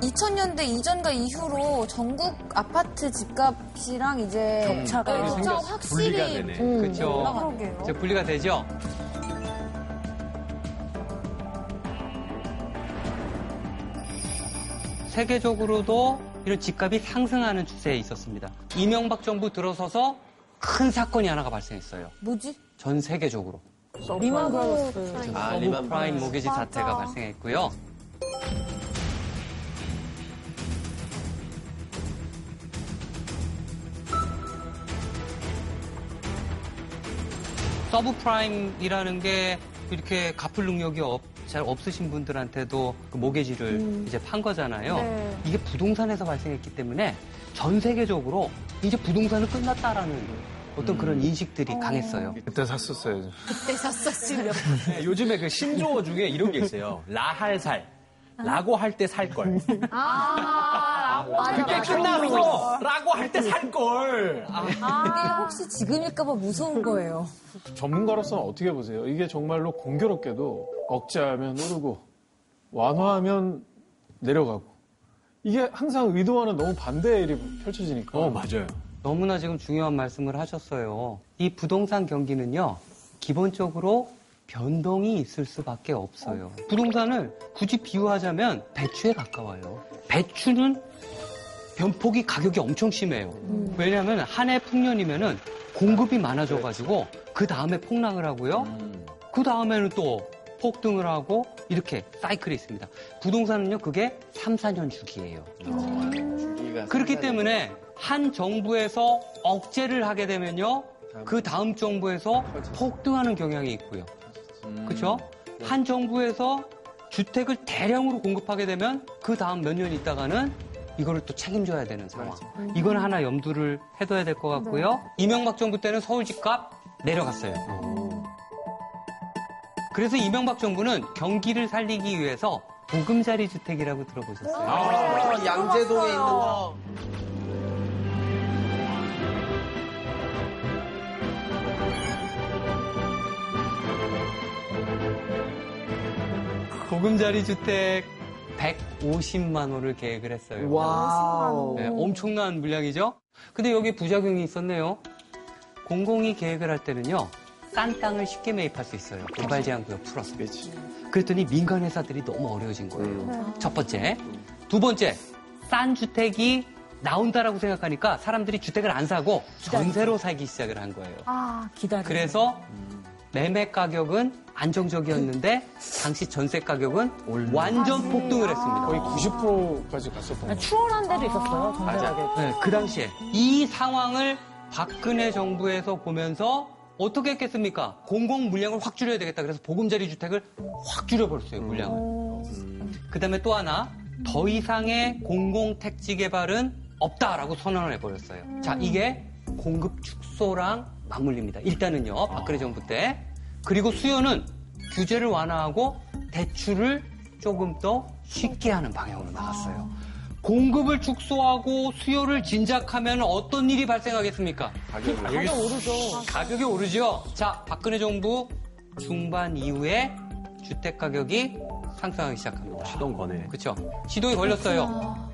2000년대 이전과 이후로 전국 아파트 집값이랑 이제 격차가 네, 격차가 분리가 확실히 되네. 음, 그렇죠. 올라가요. 이제 분리가 되죠. 세계적으로도 이런 집값이 상승하는 추세에 있었습니다. 이명박 정부 들어서서 큰 사건이 하나가 발생했어요. 뭐지? 전 세계적으로. 리만 브라더스. 아, 리만 prime. mortgage 사태가 발생했고요. subprime이라는 게 이렇게 갚을 능력이 없, 잘 없으신 분들한테도 그 모계지를 이제 판 거잖아요. 네. 이게 부동산에서 발생했기 때문에 전 세계적으로 이제 부동산은 끝났다라는 어떤 그런 인식들이 강했어요. 그때 샀었어요. 그때 샀었으면. 네, 요즘에 그 신조어 중에 이런 게 있어요. 라할살. 라고 할 때 살 걸. 아, 맞아, 그게 맞아. 끝났어! 라고 할 때 살 걸! 아, 그게 혹시 지금일까봐 무서운 거예요. 전문가로서는 어떻게 보세요? 이게 정말로 공교롭게도 억제하면 오르고 완화하면 내려가고 이게 항상 의도와는 너무 반대의 일이 펼쳐지니까 어, 맞아요. 너무나 지금 중요한 말씀을 하셨어요. 이 부동산 경기는요, 기본적으로 변동이 있을 수밖에 없어요. 부동산을 굳이 비유하자면 배추에 가까워요. 배추는 변폭이 가격이 엄청 심해요. 왜냐하면 한 해 풍년이면은 공급이 많아져가지고 그 다음에 폭락을 하고요. 그 다음에는 또 폭등을 하고 이렇게 사이클이 있습니다. 부동산은요, 그게 3, 4년 주기예요. 주기가 그렇기 때문에 한 정부에서 억제를 하게 되면요. 그 다음 정부에서 폭등하는 경향이 있고요. 그렇죠? 한 정부에서 주택을 대량으로 공급하게 되면 그 다음 몇 년 있다가는 이거를 또 책임져야 되는 상황. 이건 하나 염두를 해둬야 될 것 같고요. 이명박 정부 때는 서울 집값 내려갔어요. 그래서 이명박 정부는 경기를 살리기 위해서 보금자리 주택이라고 들어보셨어요? 아, 양재동에 있는 거. 보금자리 주택 150만 호를 계획을 했어요. 와우. 네, 엄청난 물량이죠? 근데 여기 부작용이 있었네요. 공공이 계획을 할 때는요, 싼 땅을 쉽게 매입할 수 있어요. 개발 제한 구역 풀어서. 그렇지. 그랬더니 민간 회사들이 너무 어려워진 거예요. 음. 첫 번째. 두 번째, 싼 주택이 나온다라고 생각하니까 사람들이 주택을 안 사고 전세로 살기 시작을 한 거예요. 아, 기다려. 그래서 매매 가격은 안정적이었는데 당시 전세 가격은 완전 폭등을 했습니다. 거의 90%까지 갔었던 거. 추월한 데도 있었어요, 전세 가격. 네, 그 당시에 이 상황을 박근혜 정부에서 보면서 어떻게 했겠습니까? 공공 물량을 확 줄여야 되겠다. 그래서 보금자리 주택을 확 줄여버렸어요, 물량을. 그 다음에 또 하나, 더 이상의 공공 택지 개발은 없다라고 선언을 해버렸어요. 자, 이게 공급 축소랑 맞물립니다. 일단은요, 박근혜 정부 때. 그리고 수요는 규제를 완화하고 대출을 조금 더 쉽게 하는 방향으로 나갔어요. 공급을 축소하고 수요를 진작하면 어떤 일이 발생하겠습니까? 가격이 가격 오르죠. 가격이 오르죠. 자, 박근혜 정부 중반 이후에 주택 가격이 상승하기 시작합니다. 시동 거네. 그렇죠. 시동이 걸렸어요.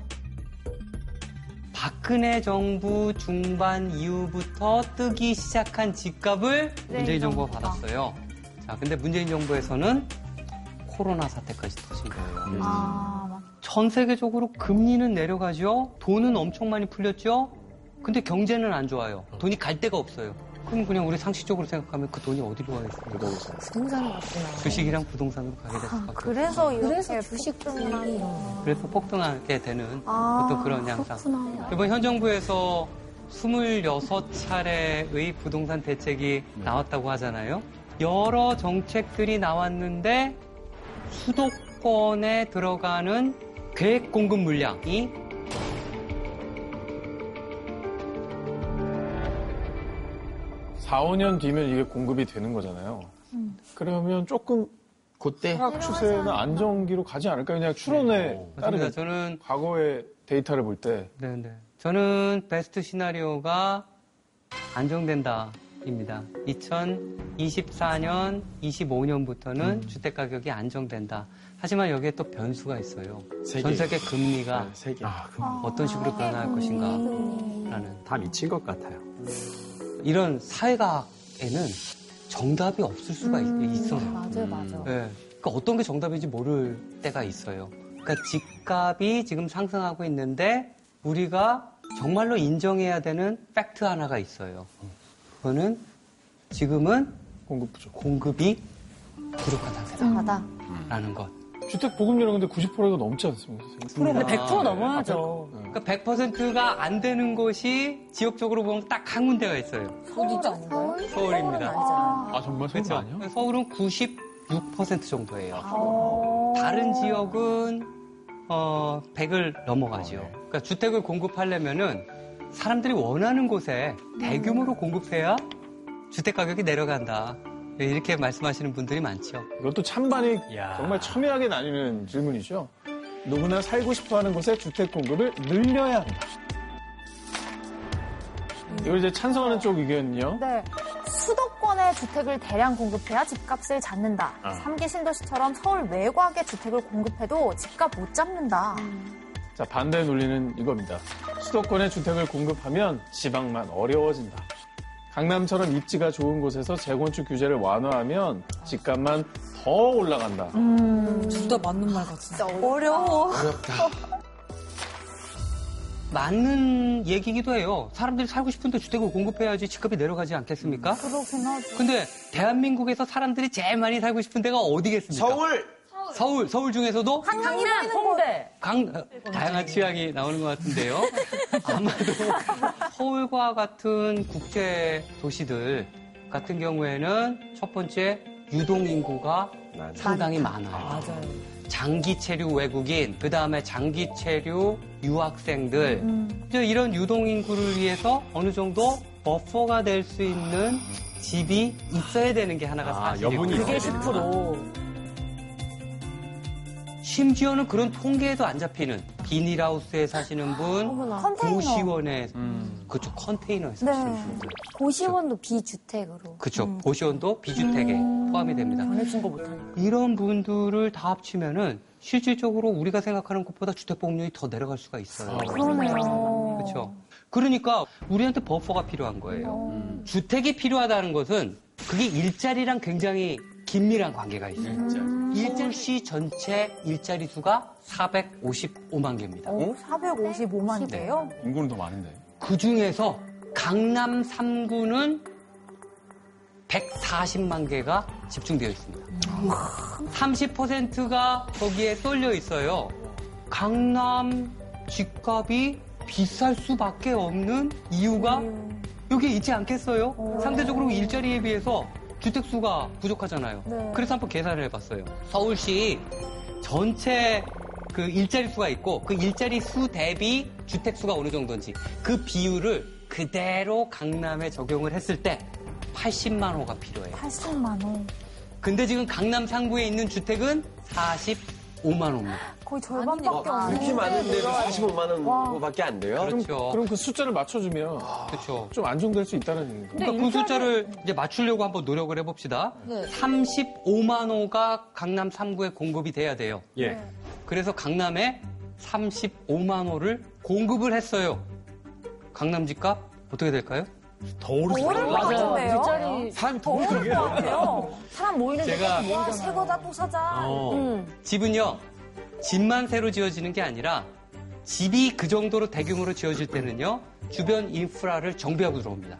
박근혜 정부 중반 이후부터 뜨기 시작한 집값을 문재인 정부가 받았어요. 자, 근데 문재인 정부에서는 코로나 사태까지 터진 거예요. 아, 전 세계적으로 금리는 내려가죠. 돈은 엄청 많이 풀렸죠. 근데 경제는 안 좋아요. 돈이 갈 데가 없어요. 그럼 그냥 우리 상식적으로 생각하면 그 돈이 어디로 가겠습니까? 부동산을 갔구나. 주식이랑 부동산으로 가게 될 수밖에 없어요. 그래서 이렇게 그래서 주식 때문에 그래서 폭등하게 되는 아, 어떤 그런 양상. 그렇구나. 이번 현 정부에서 26차례의 부동산 대책이 나왔다고 하잖아요. 여러 정책들이 나왔는데 수도권에 들어가는 계획 공급 물량이 4, 5년 뒤면 이게 공급이 되는 거잖아요. 그러면 조금 그때 하락 추세는 안정기로 가지 않을까요? 그냥 추론에 맞습니다. 따르면 저는 과거의 데이터를 볼 때 네 네. 저는 베스트 시나리오가 안정된다입니다. 2024년, 25년부터는 주택 가격이 안정된다. 하지만 여기에 또 변수가 있어요. 세계. 전 세계 금리가 네, 세 개. 어떤 식으로 변화할 것인가 라는 다 미친 것 같아요. 이런 사회과학에는 정답이 없을 수가 있- 있어요. 맞아요, 맞아요. 네. 그러니까 어떤 게 정답인지 모를 때가 있어요. 그러니까 집값이 지금 상승하고 있는데 우리가 정말로 인정해야 되는 팩트 하나가 있어요. 그거는 지금은 공급 부족. 공급이 부족한 하다. 상태다라는 것. 주택 보급률은 근데 90%가 넘지 않습니까? 근데 100% 넘어야죠. 그러니까 100%가 안 되는 곳이 지역적으로 보면 딱 한 군데가 있어요. 어디죠, 아닌가요? 서울입니다. 아 정말 서울 그렇죠. 아니야? 서울은 96% 정도예요. 다른 지역은 어, 100을 넘어가죠. 그러니까 주택을 공급하려면은 사람들이 원하는 곳에 대규모로 공급해야 주택 가격이 내려간다. 이렇게 말씀하시는 분들이 많죠. 이것도 찬반이 야. 정말 첨예하게 나뉘는 질문이죠. 누구나 살고 싶어하는 곳에 주택 공급을 늘려야 한다. 이걸 이제 찬성하는 쪽 의견은요. 네. 수도권에 주택을 대량 공급해야 집값을 잡는다. 아. 삼기 신도시처럼 서울 외곽에 주택을 공급해도 집값 못 잡는다. 자 반대 논리는 이겁니다. 수도권에 주택을 공급하면 지방만 어려워진다. 강남처럼 입지가 좋은 곳에서 재건축 규제를 완화하면 집값만 더 올라간다. 둘다 맞는 말 같은데. 어려워. 맞는 얘기기도 해요. 사람들이 살고 싶은데 주택을 공급해야지 집값이 내려가지 않겠습니까? 그렇긴 하죠. 근데 대한민국에서 사람들이 제일 많이 살고 싶은 데가 어디겠습니까? 서울! 서울, 서울 중에서도 강남, 홍대. 강, 어, 다양한 취향이 나오는 것 같은데요. 아마도 서울과 같은 국제 도시들 같은 경우에는 첫 번째 유동 인구가 상당히 많아요. 맞아요. 장기 체류 외국인, 그 다음에 장기 체류 유학생들, 이제 이런 유동 인구를 위해서 어느 정도 버퍼가 될 수 있는 집이 있어야 되는 게 하나가 아, 사실이고. 여분이 그게 있어야 10%. 심지어는 그런 통계에도 안 잡히는 비닐하우스에 사시는 분, 컨테이너. 고시원에 음. 그쵸 컨테이너에 네. 사시는 분들, 고시원도 비주택으로. 그쵸 고시원도 비주택에 포함이 됩니다. 전해준 거 못하니까. 이런 분들을 다 합치면은 실질적으로 우리가 생각하는 것보다 주택 보험료이 더 내려갈 수가 있어요. 그러네요. 그렇죠. 그러니까 우리한테 버퍼가 필요한 거예요. 주택이 필요하다는 것은 그게 일자리랑 굉장히 긴밀한 관계가 있어요. 서울시 전체 일자리 수가 455만 개입니다. 오, 455만이래요? 인구는 더 많은데. 그 중에서 강남 3구는 140만 개가 집중되어 있습니다. 30%가 거기에 쏠려 있어요. 강남 집값이 비쌀 수밖에 없는 이유가 여기 있지 않겠어요? 상대적으로 일자리에 비해서 주택수가 부족하잖아요. 네. 그래서 한번 계산을 해봤어요. 서울시 전체 그 일자리 수가 있고 그 일자리 수 대비 주택 수가 어느 정도인지 그 비율을 그대로 강남에 적용을 했을 때 80만 호가 필요해요. 80만 원. 근데 지금 강남 상구에 있는 주택은 45만 호입니다. 거의 절반밖에 어, 없네. 그렇게 많은데도 45만 원밖에 안 돼요? 그렇죠. 그럼 그 숫자를 맞춰주면 그렇죠. 좀 안정될 수 있다는 얘기인가? 그러니까 그 숫자를 이제 맞추려고 한번 노력을 해봅시다. 네. 35만 호가 강남 3구에 공급이 돼야 돼요. 예. 그래서 강남에 35만 호를 공급을 했어요. 강남 집값 어떻게 될까요? 더 오를 것 맞아요. 같은데요? 일자리 사람이 더 오를 것 같아요. 사람 모이는 데 제가-. 새 거다 또 사자. 어. 집은요, 집만 새로 지어지는 게 아니라 집이 그 정도로 대규모로 지어질 때는요, 주변 인프라를 정비하고 들어옵니다.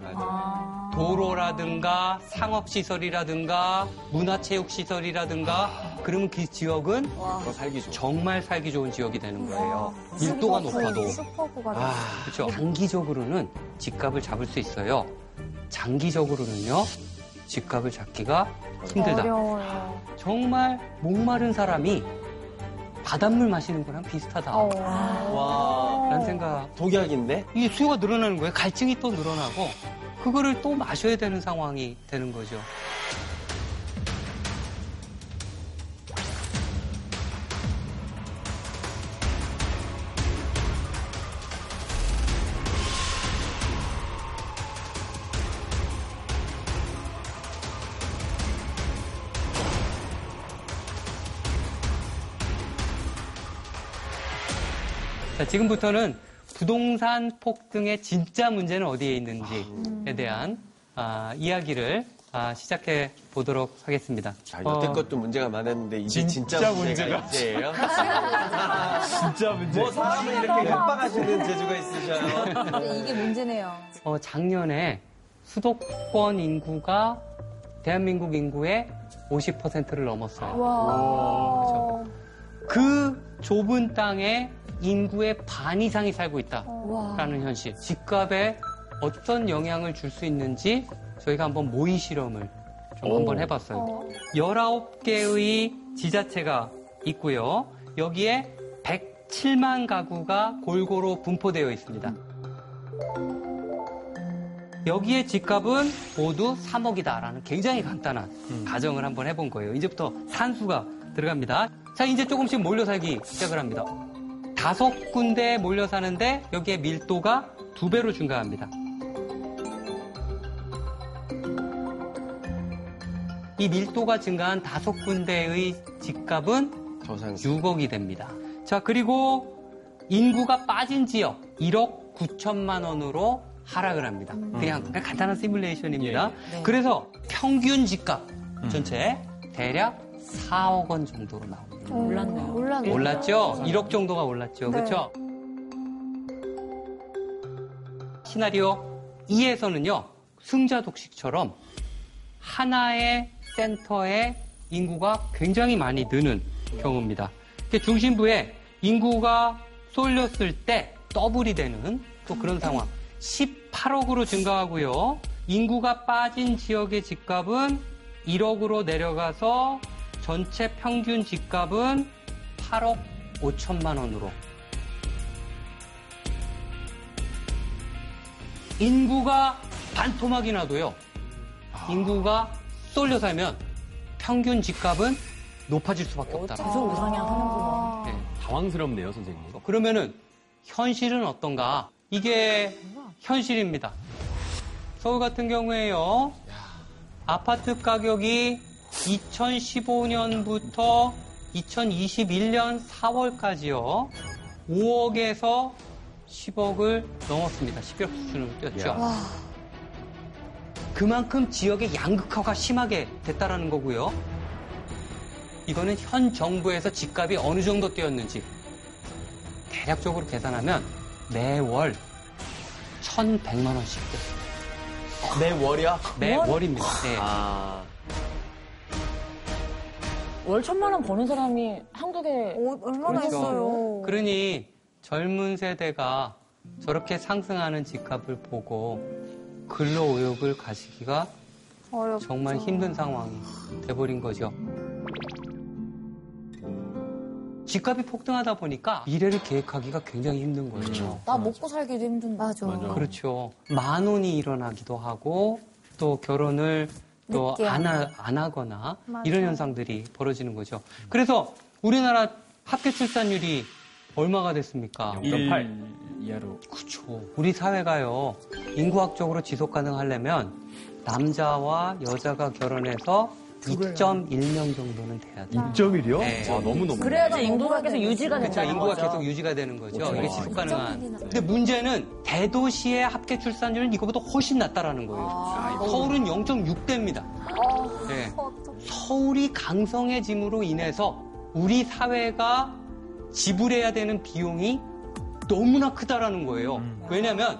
도로라든가 상업시설이라든가 문화체육시설이라든가 그러면 그 지역은 더 살기. 정말 살기 좋은 지역이 되는 거예요. 밀도가 높아도. 아, 그렇죠. 단기적으로는 집값을 잡을 수 있어요. 장기적으로는요, 집값을 잡기가 힘들다. 어려워요. 정말 목마른 사람이 바닷물 마시는 거랑 비슷하다. 어. 와, 라는 생각. 독약인데? 이게 수요가 늘어나는 거예요. 갈증이 또 늘어나고, 그거를 또 마셔야 되는 상황이 되는 거죠. 자, 지금부터는 부동산 폭등의 진짜 문제는 어디에 있는지에 대한 아, 이야기를 아, 시작해 보도록 하겠습니다. 자, 여태껏도 문제가 많았는데 이제 진짜, 문제가, 문제예요? 진짜 문제. 뭐 사람을 이렇게 협박하시는 재주가 있으셔요. 근데 이게 문제네요. 어, 작년에 수도권 인구가 대한민국 인구의 50%를 넘었어요. 와. 그 좁은 땅에 인구의 반 이상이 살고 있다라는 현실. 집값에 어떤 영향을 줄 수 있는지 저희가 한번 모의 실험을 좀 한번 해봤어요. 19개의 지자체가 있고요. 여기에 107만 가구가 골고루 분포되어 있습니다. 여기에 집값은 모두 3억이다라는 굉장히 간단한 가정을 한번 해본 거예요. 이제부터 산수가 들어갑니다. 자, 이제 조금씩 몰려 살기 시작을 합니다. 다섯 군데에 몰려 사는데 여기에 밀도가 두 배로 증가합니다. 이 밀도가 증가한 다섯 군데의 집값은 저상 6억이 됩니다. 자, 그리고 인구가 빠진 지역 1억 9천만 원으로 하락을 합니다. 그냥 간단한 시뮬레이션입니다. 네. 그래서 평균 집값 전체 대략 4억 원 정도로 나옵니다. 몰랐네요. 몰랐네. 올랐죠? 1억 정도가 올랐죠. 그렇죠? 시나리오 2에서는요. 승자 독식처럼 하나의 센터에 인구가 굉장히 많이 느는 경우입니다. 중심부에 인구가 쏠렸을 때 더블이 되는 또 그런 상황. 18억으로 증가하고요. 인구가 빠진 지역의 집값은 1억으로 내려가서 전체 평균 집값은 8억 5천만 원으로. 인구가 반토막이 나도요. 인구가 쏠려 살면 평균 집값은 높아질 수밖에 없다. 계속 우상향하는구나. 네. 당황스럽네요, 선생님. 그러면은 현실은 어떤가? 이게 현실입니다. 서울 같은 경우에요. 아파트 가격이 2015년부터 2021년 4월까지요. 5억에서 10억을 넘었습니다. 10억 수준을 뛰었죠. 그만큼 지역의 양극화가 심하게 됐다라는 거고요. 이거는 현 정부에서 집값이 어느 정도 뛰었는지 대략적으로 계산하면 매월 1,100만 원씩 됐습니다. 매월이요? 매월입니다. 네. 아. 월 천만 원 버는 사람이 한국에 어, 얼마나 그렇죠. 있어요. 그러니 젊은 세대가 저렇게 상승하는 집값을 보고 근로 의욕을 가지기가 어렵죠. 정말 힘든 상황이 돼버린 거죠. 집값이 폭등하다 보니까 미래를 계획하기가 굉장히 힘든 거예요. 나 먹고 살기도 힘든데. 맞아. 그렇죠. 만 원이 일어나기도 하고 또 결혼을 또 안 하거나 맞아요. 이런 현상들이 벌어지는 거죠. 그래서 우리나라 합계 출산율이 얼마가 됐습니까? 0.8 이하로. 그렇죠. 우리 사회가요 인구학적으로 지속 가능하려면 남자와 여자가 결혼해서 2.1명 정도는 돼야 돼요. 2.1이요? 네. 와, 너무 너무. 그래야지 인구가 계속 유지가 그렇죠. 된다는 인구가. 계속 유지가 되는 거죠. 그렇죠. 이게 지속 가능한. 2.1이나. 근데 문제는 대도시의 합계 출산율은 이거보다 훨씬 낮다라는 거예요. 서울은 0.6대입니다. 네. 서울이 강성해짐으로 인해서 우리 사회가 지불해야 되는 비용이 너무나 크다라는 거예요. 왜냐하면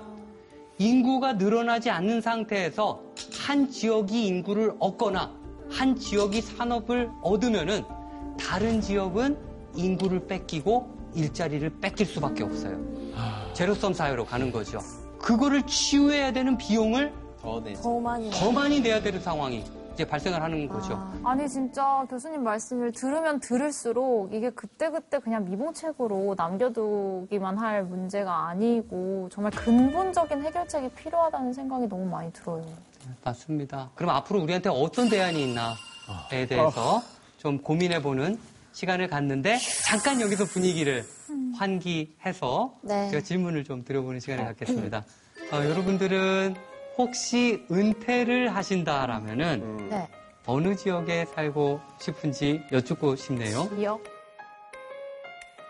인구가 늘어나지 않는 상태에서 한 지역이 인구를 얻거나 한 지역이 산업을 얻으면은 다른 지역은 인구를 뺏기고 일자리를 뺏길 수밖에 없어요. 제로섬 사회로 가는 거죠. 그거를 치유해야 되는 비용을 더. 더 많이. 더 많이 내야 되는 상황이 이제 발생을 하는 거죠. 아니 진짜 교수님 말씀을 들으면 들을수록 이게 그때그때 그냥 미봉책으로 남겨두기만 할 문제가 아니고 정말 근본적인 해결책이 필요하다는 생각이 너무 많이 들어요. 맞습니다. 그럼 앞으로 우리한테 어떤 대안이 있나에 대해서 좀 고민해보는 시간을 갖는데 잠깐 여기서 분위기를 환기해서 네. 제가 질문을 좀 드려보는 시간을 갖겠습니다. 어, 여러분들은 혹시 은퇴를 하신다라면은 네. 어느 지역에 살고 싶은지 여쭙고 싶네요. 기억?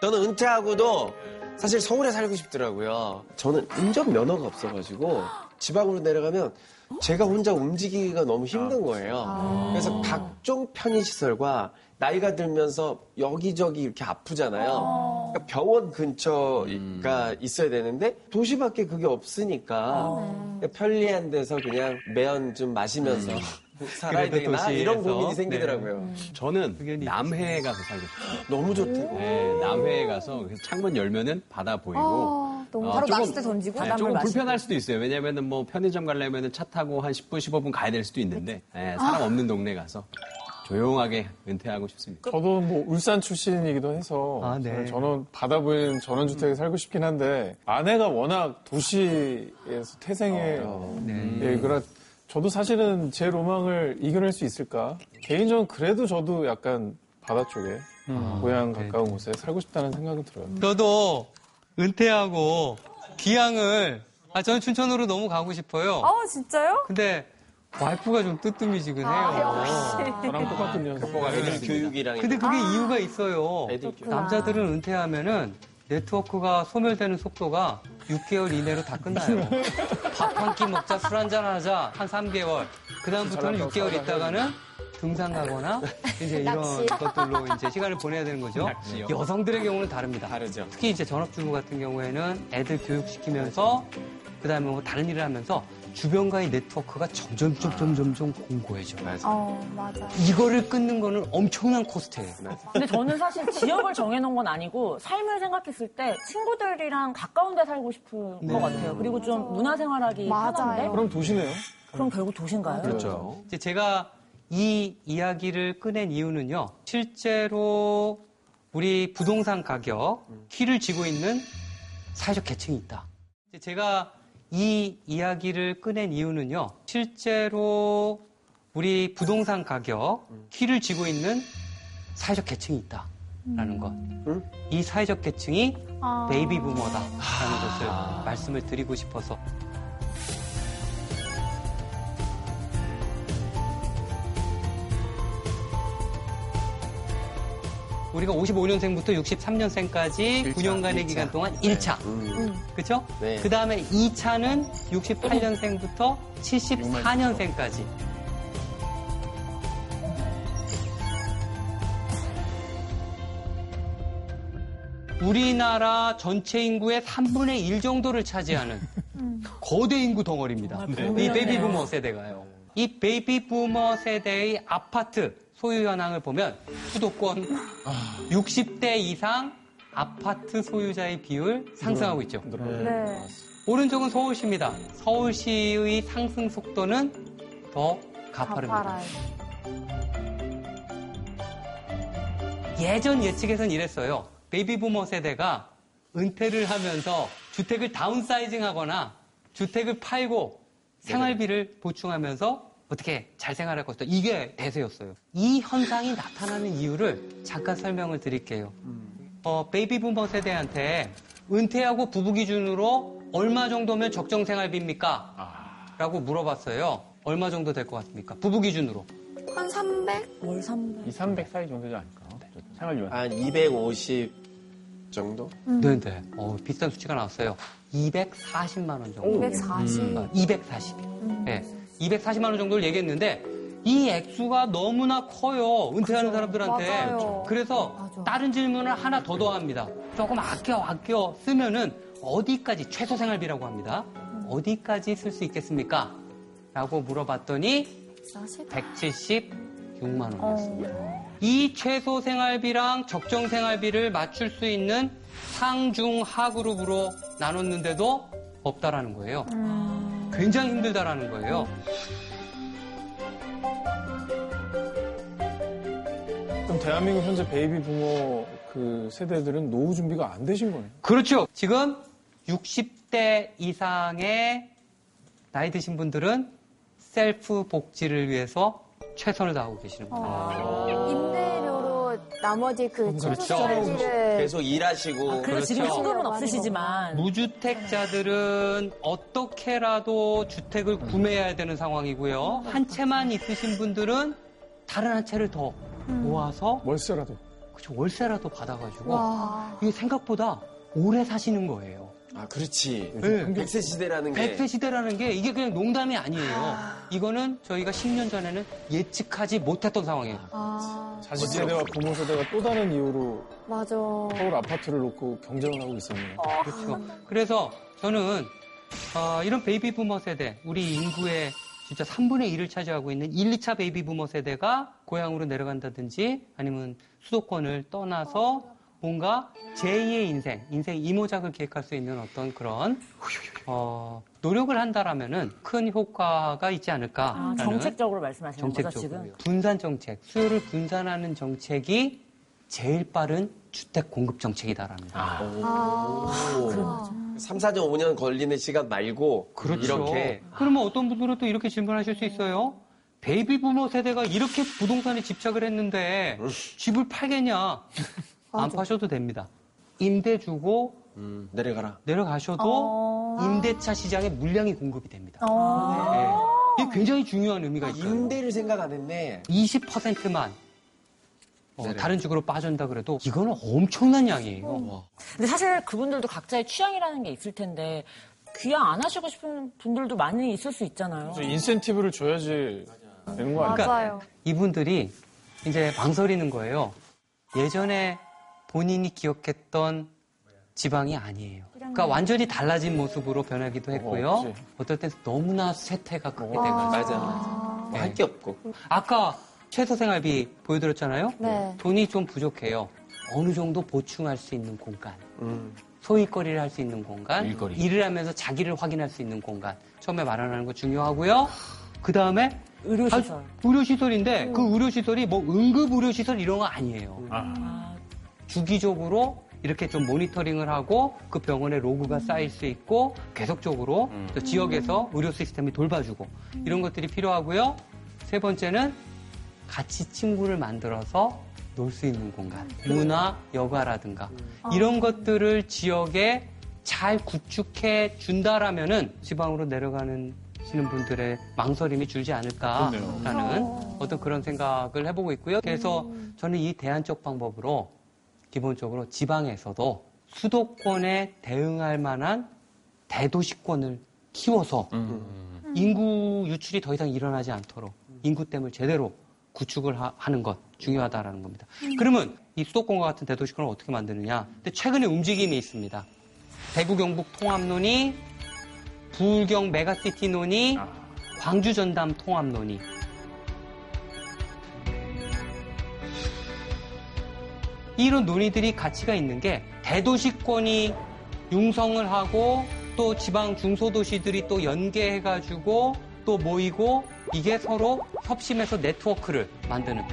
저는 은퇴하고도 사실 서울에 살고 싶더라고요. 저는 운전 면허가 없어가지고 지방으로 내려가면 제가 혼자 움직이기가 너무 힘든 거예요. 그래서 각종 편의시설과 나이가 들면서 여기저기 이렇게 아프잖아요. 그러니까 병원 근처가 있어야 되는데 도시밖에 그게 없으니까 그냥 편리한 데서 그냥 매연 좀 마시면서 살아야 그래도 되나 이런 도시에서. 고민이 생기더라고요. 저는 남해에 가서 살고 싶어요. 너무 좋대고. 네, 남해에 가서 그래서 창문 열면은 바다 보이고. 아, 너무 어, 바로 조금- 낚싯대 던지고. 네, 조금 마시고. 불편할 수도 있어요. 왜냐면은 뭐 편의점 가려면은 차 타고 한 10분, 15분 가야 될 수도 있는데 네, 사람 없는 동네 가서 조용하게 은퇴하고 싶습니다. 저도 뭐 울산 출신이기도 해서 아, 네. 저는 바다 보이는 전원주택에 살고 싶긴 한데 아내가 워낙 도시에서 태생해 네. 예, 그래 저도 사실은 제 로망을 이겨낼 수 있을까? 개인적으로 그래도 저도 약간 바다 쪽에 고향 가까운 곳에 살고 싶다는 생각이 들어요. 저도 은퇴하고 기양을 아 저는 춘천으로 너무 가고 싶어요. 아 진짜요? 근데 와이프가 좀 뜨뜻미지근해요. 아, 저랑 똑같군요. 애들 교육이랑 근데 그게 이유가 있어요. 남자들은 은퇴하면은 네트워크가 소멸되는 속도가 6개월 이내로 다 끝나요. 밥 한 끼 먹자, 술 한잔 하자, 한 3개월. 그다음부터는 6개월 있다가는 등산 가거나 이제 이런 것들로 이제 시간을 보내야 되는 거죠. 낚시요. 여성들의 경우는 다릅니다. 다르죠. 특히 이제 전업주부 같은 경우에는 애들 교육시키면서 그다음에 뭐 다른 일을 하면서 주변과의 네트워크가 점점 점점 점점 공고해져. 요어 맞아. 이거를 끊는 거는 엄청난 코스트예요. 근데 저는 사실 지역을 정해놓은 건 아니고 삶을 생각했을 때 친구들이랑 가까운 데 살고 싶은 네. 것 같아요. 그리고 좀 문화생활하기 맞아요. 편한데 그럼 도시네요. 그럼 결국 도시인가요? 그렇죠. 이제 제가 이 이야기를 꺼낸 이유는요. 실제로 우리 부동산 가격 키를 쥐고 있는 사회적 계층이 있다. 이제 제가 이 이야기를 꺼낸 이유는요. 실제로 우리 부동산 가격 키를 쥐고 있는 사회적 계층이 있다라는 것. 이 사회적 계층이 아. 베이비 부머다라는 것을 말씀을 드리고 싶어서 우리가 55년생부터 63년생까지 9년간의 기간 동안 1차. 그렇죠? 네. 그 다음에 2차는 68년생부터 74년생까지. 우리나라 전체 인구의 3분의 1 정도를 차지하는 거대 인구 덩어리입니다. 이 붐이었네요. baby boomer 세대가요. 이 baby boomer 세대의 아파트 소유 현황을 보면 수도권 60대 이상 아파트 소유자의 비율 상승하고 있죠. 네. 오른쪽은 서울시입니다. 서울시의 상승 속도는 더 가파릅니다. 가파라요. 예전 예측에선 이랬어요. baby boomer 세대가 은퇴를 하면서 주택을 다운사이징 하거나 주택을 팔고 생활비를 보충하면서 어떻게 잘 생활할 것이다. 이게 대세였어요. 이 현상이 나타나는 이유를 잠깐 설명을 드릴게요. 어, baby boomer 세대한테 은퇴하고 부부 기준으로 얼마 정도면 적정 생활비입니까? 라고 물어봤어요. 얼마 정도 될 것 같습니까? 부부 기준으로. 한 300? 월 300. 2, 300 사이 정도지 않을까? 생활비만. 한 250 정도? 네네. 어, 비싼 수치가 나왔어요. 240만 원 정도. 240. 음. 240. 네. 240만 원 정도를 얘기했는데 이 액수가 너무나 커요. 은퇴하는 사람들한테. 맞아요. 그래서 맞아. 다른 질문을 하나 더 더합니다. 조금 아껴 아껴 쓰면은 어디까지 최소 생활비라고 합니다. 어디까지 쓸 수 있겠습니까? 라고 물어봤더니 40? 176만 원이었습니다. 어. 이 최소 생활비랑 적정 생활비를 맞출 수 있는 상중 하 그룹으로 나눴는데도 없다라는 거예요. 굉장히 힘들다라는 거예요. 그럼 대한민국 현재 베이비 부모 그 세대들은 노후 준비가 안 되신 거네요. 그렇죠. 지금 60대 이상의 나이 드신 분들은 셀프 복지를 위해서 최선을 다하고 계시는 거예요. 어, 나머지 그 그렇죠. 최소생활비를 계속 일하시고. 아, 그래서 지금 그렇죠. 신금은 없으시지만 무주택자들은 어떻게라도 주택을 구매해야 되는 상황이고요. 한 채만 있으신 분들은 다른 한 채를 더 모아서 월세라도. 그쵸, 월세라도 받아가지고 와. 이게 생각보다 오래 사시는 거예요. 아, 그렇지. 네. 100세 시대라는 게. 100세 시대라는 게 이게 그냥 농담이 아니에요. 이거는 저희가 10년 전에는 예측하지 못했던 상황이에요. 아, 자식 세대와 부모 세대가 또 다른 이유로 맞아. 서울 아파트를 놓고 경쟁을 하고 있었네요. 그렇죠. 그래서 저는 어, 이런 baby boomer 세대, 우리 인구의 진짜 3분의 1을 차지하고 있는 1, 2차 baby boomer 세대가 고향으로 내려간다든지 아니면 수도권을 떠나서 뭔가 제2의 인생, 인생 이모작을 계획할 수 있는 어떤 그런 어, 노력을 한다라면은 큰 효과가 있지 아, 않을까. 정책적으로 말씀하시는 거죠, 정책적으로 지금? 분산 정책, 수요를 분산하는 정책이 제일 빠른 주택 공급 정책이다라는. 아, 3, 4년, 5년 걸리는 시간 말고. 그렇죠. 이렇게. 그러면 어떤 분들은 또 이렇게 질문하실 수 있어요. 베이비 부모 세대가 이렇게 부동산에 집착을 했는데 집을 팔겠냐? 안 파셔도 됩니다. 임대 주고 음, 내려가라. 내려가셔도 어. 임대차 시장에 물량이 공급이 됩니다. 어. 네. 이게 굉장히 중요한 의미가 있어요. 임대를 생각 안 했네. 20%만 네네. 다른 쪽으로 빠진다 그래도 이거는 엄청난 양이에요. 근데 사실 그분들도 각자의 취향이라는 게 있을 텐데 귀향 안 하시고 싶은 분들도 많이 있을 수 있잖아요. 인센티브를 줘야지 되는 거 아니에요? 맞아요. 이분들이 이제 망설이는 거예요. 예전에 본인이 기억했던 지방이 아니에요. 그러니까 완전히 달라진 모습으로 변하기도 했고요. 어. 어떨 땐 너무나 쇠퇴가 크게 어, 돼가지고. 맞아, 맞아. 뭐할게 없고. 아까 최소 생활비 보여드렸잖아요. 네. 돈이 좀 부족해요. 어느 정도 보충할 수 있는 공간. 음. 소일거리를 할 수 있는 공간. 일거리. 일을 하면서 자기를 확인할 수 있는 공간. 처음에 마련하는 거 중요하고요. 그 다음에 의료시설. 의료시설인데 그 의료시설이 뭐 응급 의료시설 이런 거 아니에요. 아, 주기적으로 이렇게 좀 모니터링을 하고 그 병원에 로그가 쌓일 수 있고 계속적으로 또 지역에서 의료 시스템이 돌봐주고 이런 것들이 필요하고요. 세 번째는 같이 친구를 만들어서 놀 수 있는 공간, 문화, 여가라든가 이런 것들을 지역에 잘 구축해 준다라면은 지방으로 내려가는 시는 분들의 망설임이 줄지 않을까라는 어떤 그런 생각을 해보고 있고요. 그래서 저는 이 대안적 방법으로 기본적으로 지방에서도 수도권에 대응할 만한 대도시권을 키워서 인구 유출이 더 이상 일어나지 않도록 인구댐을 제대로 구축을 하, 는 것 중요하다라는 겁니다. 그러면 이 수도권과 같은 대도시권을 어떻게 만드느냐? 근데 최근에 움직임이 있습니다. 대구 경북 통합론이 부울경 메가시티 논의, 광주 전남 통합 논의. 이런 논의들이 가치가 있는 게 대도시권이 융성을 하고 또 지방 중소도시들이 또 연계해가지고 또 모이고 이게 서로 협심해서 네트워크를 만드는.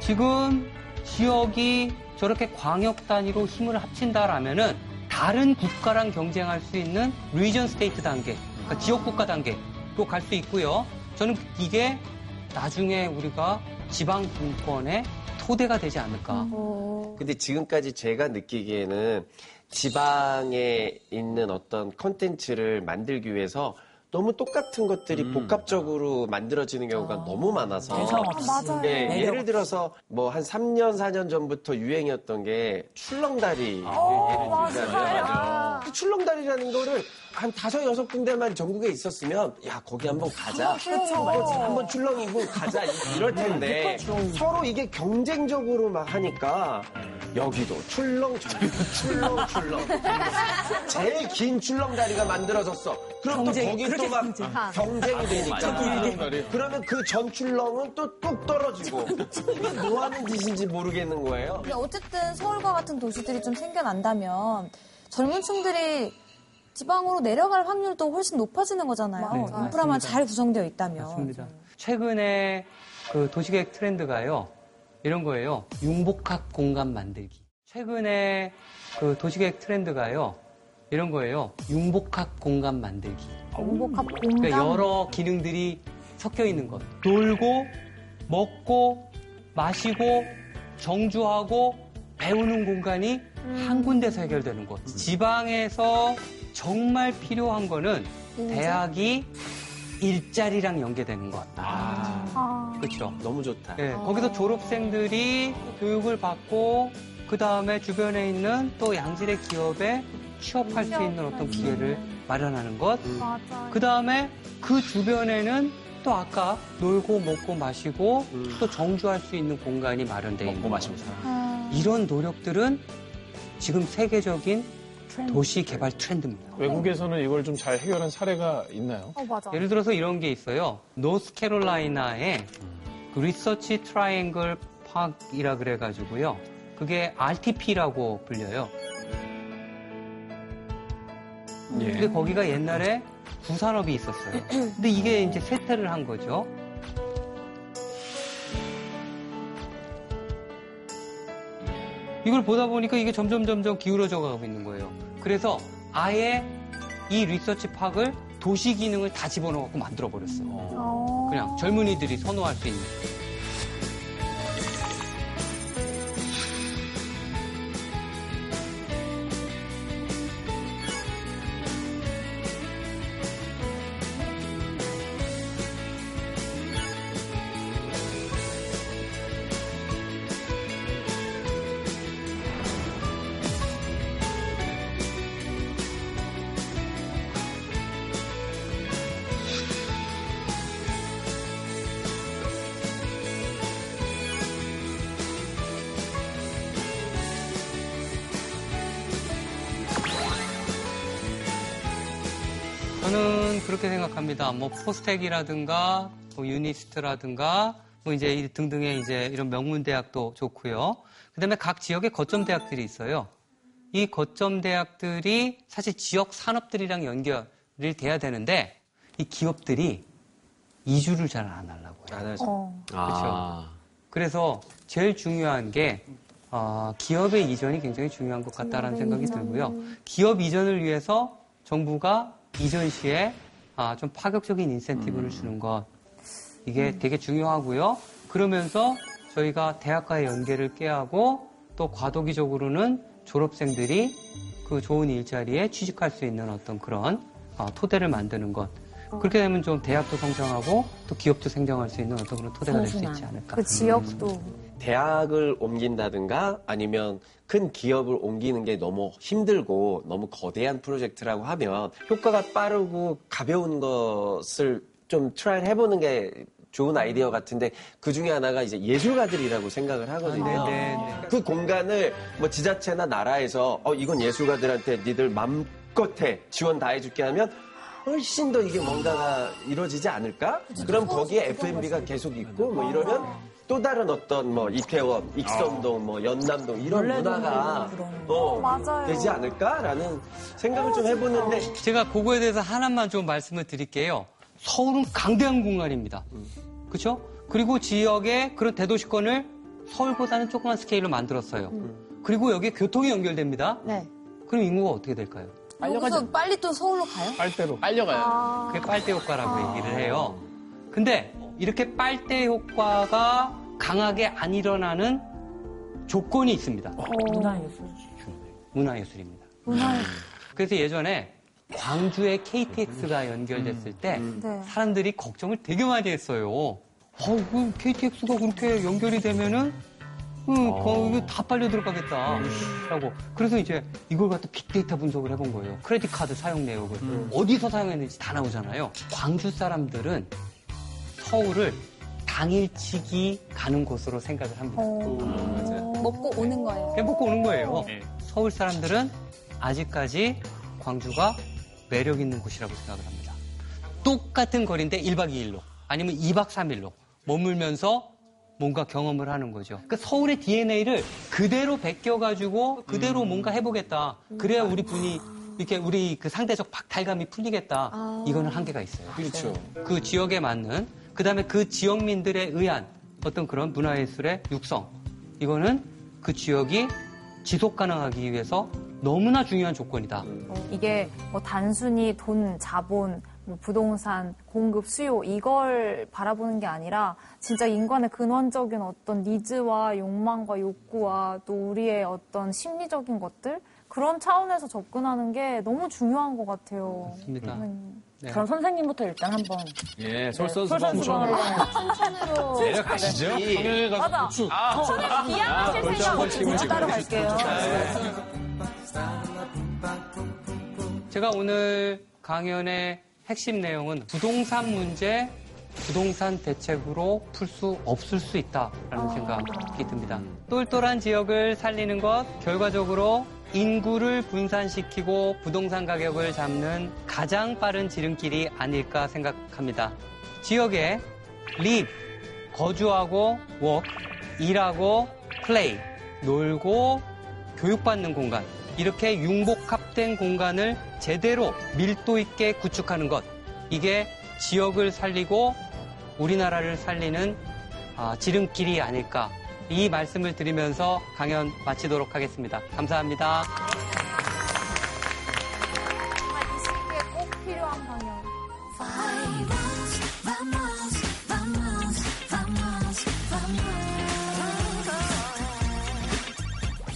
지금 지역이 저렇게 광역 단위로 힘을 합친다라면은 다른 국가랑 경쟁할 수 있는 region state 단계, 그러니까 지역 국가 단계로 갈 수 있고요. 저는 이게 나중에 우리가 지방 분권의 토대가 되지 않을까. 근데 지금까지 제가 느끼기에는 지방에 있는 어떤 컨텐츠를 만들기 위해서 너무 똑같은 것들이 복합적으로 만들어지는 경우가 너무 많아서. 아, 맞아요. 네, 매력 예를 들어서 뭐 한 3년, 4년 전부터 유행이었던 게 출렁다리. 어, 예를 그 출렁다리라는 거를 한 다섯, 여섯 군데만 전국에 있었으면 야, 거기 한번 가자. 그렇죠. 한번 출렁이고 가자. 이럴 텐데 서로 이게 경쟁적으로 막 하니까 여기도 출렁, 저기도 출렁, 출렁. 제일 긴 출렁다리가 만들어졌어. 그럼 또 거기 또 막 경쟁이 되니까. 그러면 그 전 출렁은 또 뚝 떨어지고 이게 뭐 하는 짓인지 모르겠는 거예요. 근데 어쨌든 서울과 같은 도시들이 좀 생겨난다면 젊은 층들이 지방으로 내려갈 확률도 훨씬 높아지는 거잖아요. 네, 인프라만 맞습니다. 잘 구성되어 있다면. 맞습니다. 최근에 그 도시계획 트렌드가요. 이런 거예요. 융복합 공간 만들기. 최근에 그 도시계획 트렌드가요. 이런 거예요. 융복합 공간 만들기. 공복합 공간. 그러니까 여러 기능들이 섞여 있는 것. 놀고, 먹고, 마시고, 정주하고, 배우는 공간이 한 군데서 해결되는 것. 지방에서 정말 필요한 거는 대학이 일자리랑 연계되는 것. 아. 그렇죠. 너무 좋다. 예, 거기서 졸업생들이 교육을 받고 그 다음에 주변에 있는 또 양질의 기업에 취업할 수 있는 어떤 기회를 마련하는 것. 맞아요. 그 다음에 그 주변에는 또 아까 놀고 먹고 마시고 또 정주할 수 있는 공간이 마련되어 있는 먹고 것. 마시고. 아. 이런 노력들은 지금 세계적인 도시 개발 트렌드입니다. 외국에서는 이걸 좀 잘 해결한 사례가 있나요? 어, 맞아. 예를 들어서 이런 게 있어요. 노스캐롤라이나의 그 Research Triangle Park이라 그래가지고요. 그게 RTP라고 불려요. 예. 근데 거기가 옛날에 부산업이 있었어요. 근데 이게 이제 쇠퇴를 한 거죠. 이걸 보다 보니까 이게 점점 점점 기울어져 가고 있는 거예요. 그래서 아예 이 리서치 파크를 도시 기능을 다 집어넣어갖고 만들어 버렸어요. 어. 그냥 젊은이들이 선호할 수 있는. 저는 그렇게 생각합니다. 뭐 포스텍이라든가 뭐 유니스트라든가 뭐 이제 이 등등의 이제 이런 명문 대학도 좋고요. 그다음에 각 지역에 거점 대학들이 있어요. 이 거점 대학들이 사실 지역 산업들이랑 연결이 돼야 되는데 이 기업들이 이주를 잘 안 하려고 해요. 안 하죠. 어. 그렇죠. 그래서 제일 중요한 게 어, 기업의 이전이 굉장히 중요한 것 같다라는 생각이 들고요. 기업 이전을 위해서 정부가 이전 시에 아, 좀 파격적인 인센티브를 주는 것 이게 되게 중요하고요. 그러면서 저희가 대학과의 연계를 깨하고 또 과도기적으로는 졸업생들이 그 좋은 일자리에 취직할 수 있는 어떤 그런 어, 토대를 만드는 것. 그렇게 되면 좀 대학도 성장하고 또 기업도 생장할 수 있는 어떤 그런 토대가 될 수 있지 않을까. 그 지역도. 대학을 옮긴다든가 아니면 큰 기업을 옮기는 게 너무 힘들고 너무 거대한 프로젝트라고 하면 효과가 빠르고 가벼운 것을 좀 try를 해보는 게 좋은 아이디어 같은데 그 중에 하나가 이제 예술가들이라고 생각을 하거든요. 네, 네, 네. 그 공간을 뭐 지자체나 나라에서 어 이건 예술가들한테 니들 맘껏 해 지원 다 해줄게 하면 훨씬 더 이게 뭔가가 이루어지지 않을까? 그럼 거기에 F&B가 계속 있고 뭐 이러면 또 다른 어떤 뭐 이태원, 익선동, 뭐 연남동 이런 문화가 어, 맞아요. 되지 않을까라는 생각을 좀 해보는데 제가 그거에 대해서 하나만 좀 말씀을 드릴게요. 서울은 강대한 공간입니다. 그렇죠? 그리고 지역의 그런 대도시권을 서울보다는 조그만 스케일로 만들었어요. 그리고 여기에 교통이 연결됩니다. 네. 그럼 인구가 어떻게 될까요? 여기서 빨리 또 서울로 가요? 빨대로. 아. 그게 빨대 효과라고 얘기를 해요. 근데 이렇게 빨대 효과가 강하게 안 일어나는 조건이 있습니다. 문화예술. 문화예술입니다. 문화예술. 그래서 예전에 광주에 KTX가 연결됐을 때 네. 사람들이 걱정을 되게 많이 했어요. 어, 그 KTX가 그렇게 연결이 되면은 음, 거- 이거 다 빨려 들어가겠다. 라고. 그래서 이제 이걸 갖다 빅데이터 분석을 해본 거예요. 크레딧 카드 사용 내역을. 어디서 사용했는지 다 나오잖아요. 광주 사람들은 서울을 당일치기 가는 곳으로 생각을 합니다. 먹고 오는 거예요. 그냥 먹고 오는 거예요. 서울 사람들은 아직까지 광주가 매력 있는 곳이라고 생각을 합니다. 똑같은 거리인데 1박 2일로 아니면 2박 3일로 머물면서 뭔가 경험을 하는 거죠. 그러니까 서울의 DNA를 그대로 베껴가지고 그대로 뭔가 해보겠다. 그래야 우리 분이 이렇게 우리 그 상대적 박탈감이 풀리겠다. 이거는 한계가 있어요. 그렇죠. 그 지역에 맞는 그 다음에 그 지역민들에 의한 어떤 그런 문화예술의 육성 이거는 그 지역이 지속 가능하기 위해서 너무나 중요한 조건이다. 이게 뭐 단순히 돈, 자본, 뭐 부동산, 공급, 수요 이걸 바라보는 게 아니라 진짜 인간의 근원적인 어떤 니즈와 욕망과 욕구와 또 우리의 어떤 심리적인 것들 그런 차원에서 접근하는 게 너무 중요한 것 같아요. 맞습니다. 음. 네. 그럼 선생님부터 일단 한번 예, 네, 솔선수범. 솔선수범으로 춘천으로. 내려가시죠. 강연에 가서 맞아. 우측. 저는 비하하실 생각 없이 따로 갈게요. 제가 오늘 강연의 핵심 내용은 부동산 문제, 부동산 대책으로 풀 수 없을 수 있다라는 생각이 듭니다. 똘똘한 지역을 살리는 것, 결과적으로 인구를 분산시키고 부동산 가격을 잡는 가장 빠른 지름길이 아닐까 생각합니다. 지역에 live, 거주하고 work, 일하고 play, 놀고 교육받는 공간, 이렇게 융복합된 공간을 제대로 밀도 있게 구축하는 것. 이게 지역을 살리고 우리나라를 살리는 아, 지름길이 아닐까. 이 말씀을 드리면서 강연 마치도록 하겠습니다. 감사합니다. 이 시기에 꼭 필요한 강연.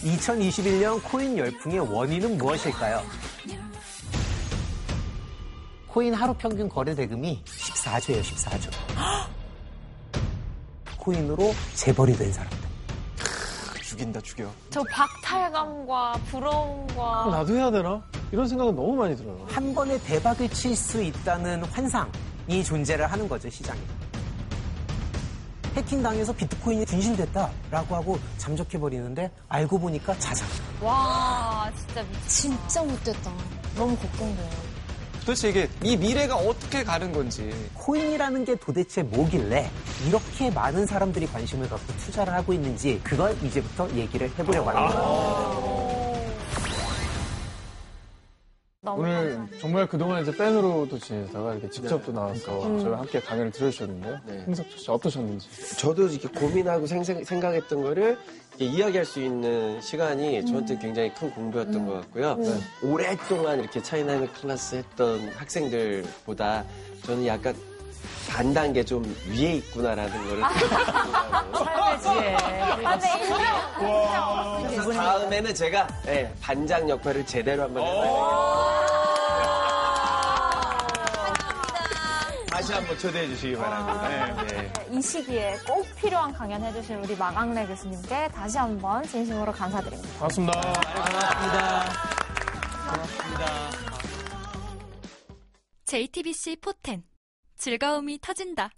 2021년 코인 열풍의 원인은 무엇일까요? 코인 하루 평균 거래 대금이 14조예요, 14조. 코인으로 재벌이 된 사람들. 죽인다 죽여. 저 박탈감과 부러움과 나도 해야 되나? 이런 생각은 너무 많이 들어요. 한 번에 대박을 칠 수 있다는 환상이 존재를 하는 거죠, 시장에. 해킹당해서 비트코인이 분실됐다라고 하고 잠적해버리는데 알고 보니까 자산. 와, 진짜 미치. 진짜 못됐다. 너무 걱정돼요. 도대체 이게 이 미래가 어떻게 가는 건지. 코인이라는 게 도대체 뭐길래 이렇게 많은 사람들이 관심을 갖고 투자를 하고 있는지 그걸 이제부터 얘기를 해보려고 합니다. 오늘 정말 그동안 이제 밴으로도 지내다가 이렇게 직접 또 나와서 음. 저희와 함께 강연을 들으셨는데요. 홍석철 씨 어떠셨는지. 저도 이렇게 고민하고 생생, 생각했던 거를 이렇게 이야기할 수 있는 시간이 저한테 굉장히 큰 공부였던 것 같고요. 네. 오랫동안 이렇게 차이나는 클래스 했던 학생들보다 저는 약간 반 단계 좀 위에 있구나라는 거를 삶의 지혜. 아, 네, 인정. 그래서 다음에는 제가 예, 반장 역할을 제대로 한번 해봐야겠습니다. 다시 한번 초대해 주시기 바랍니다. 네. 이 시기에 꼭 필요한 강연 해주신 우리 마강래 교수님께 다시 한번 진심으로 감사드립니다. 반갑습니다. 고맙습니다. 고맙습니다. JTBC 포텐 즐거움이 터진다.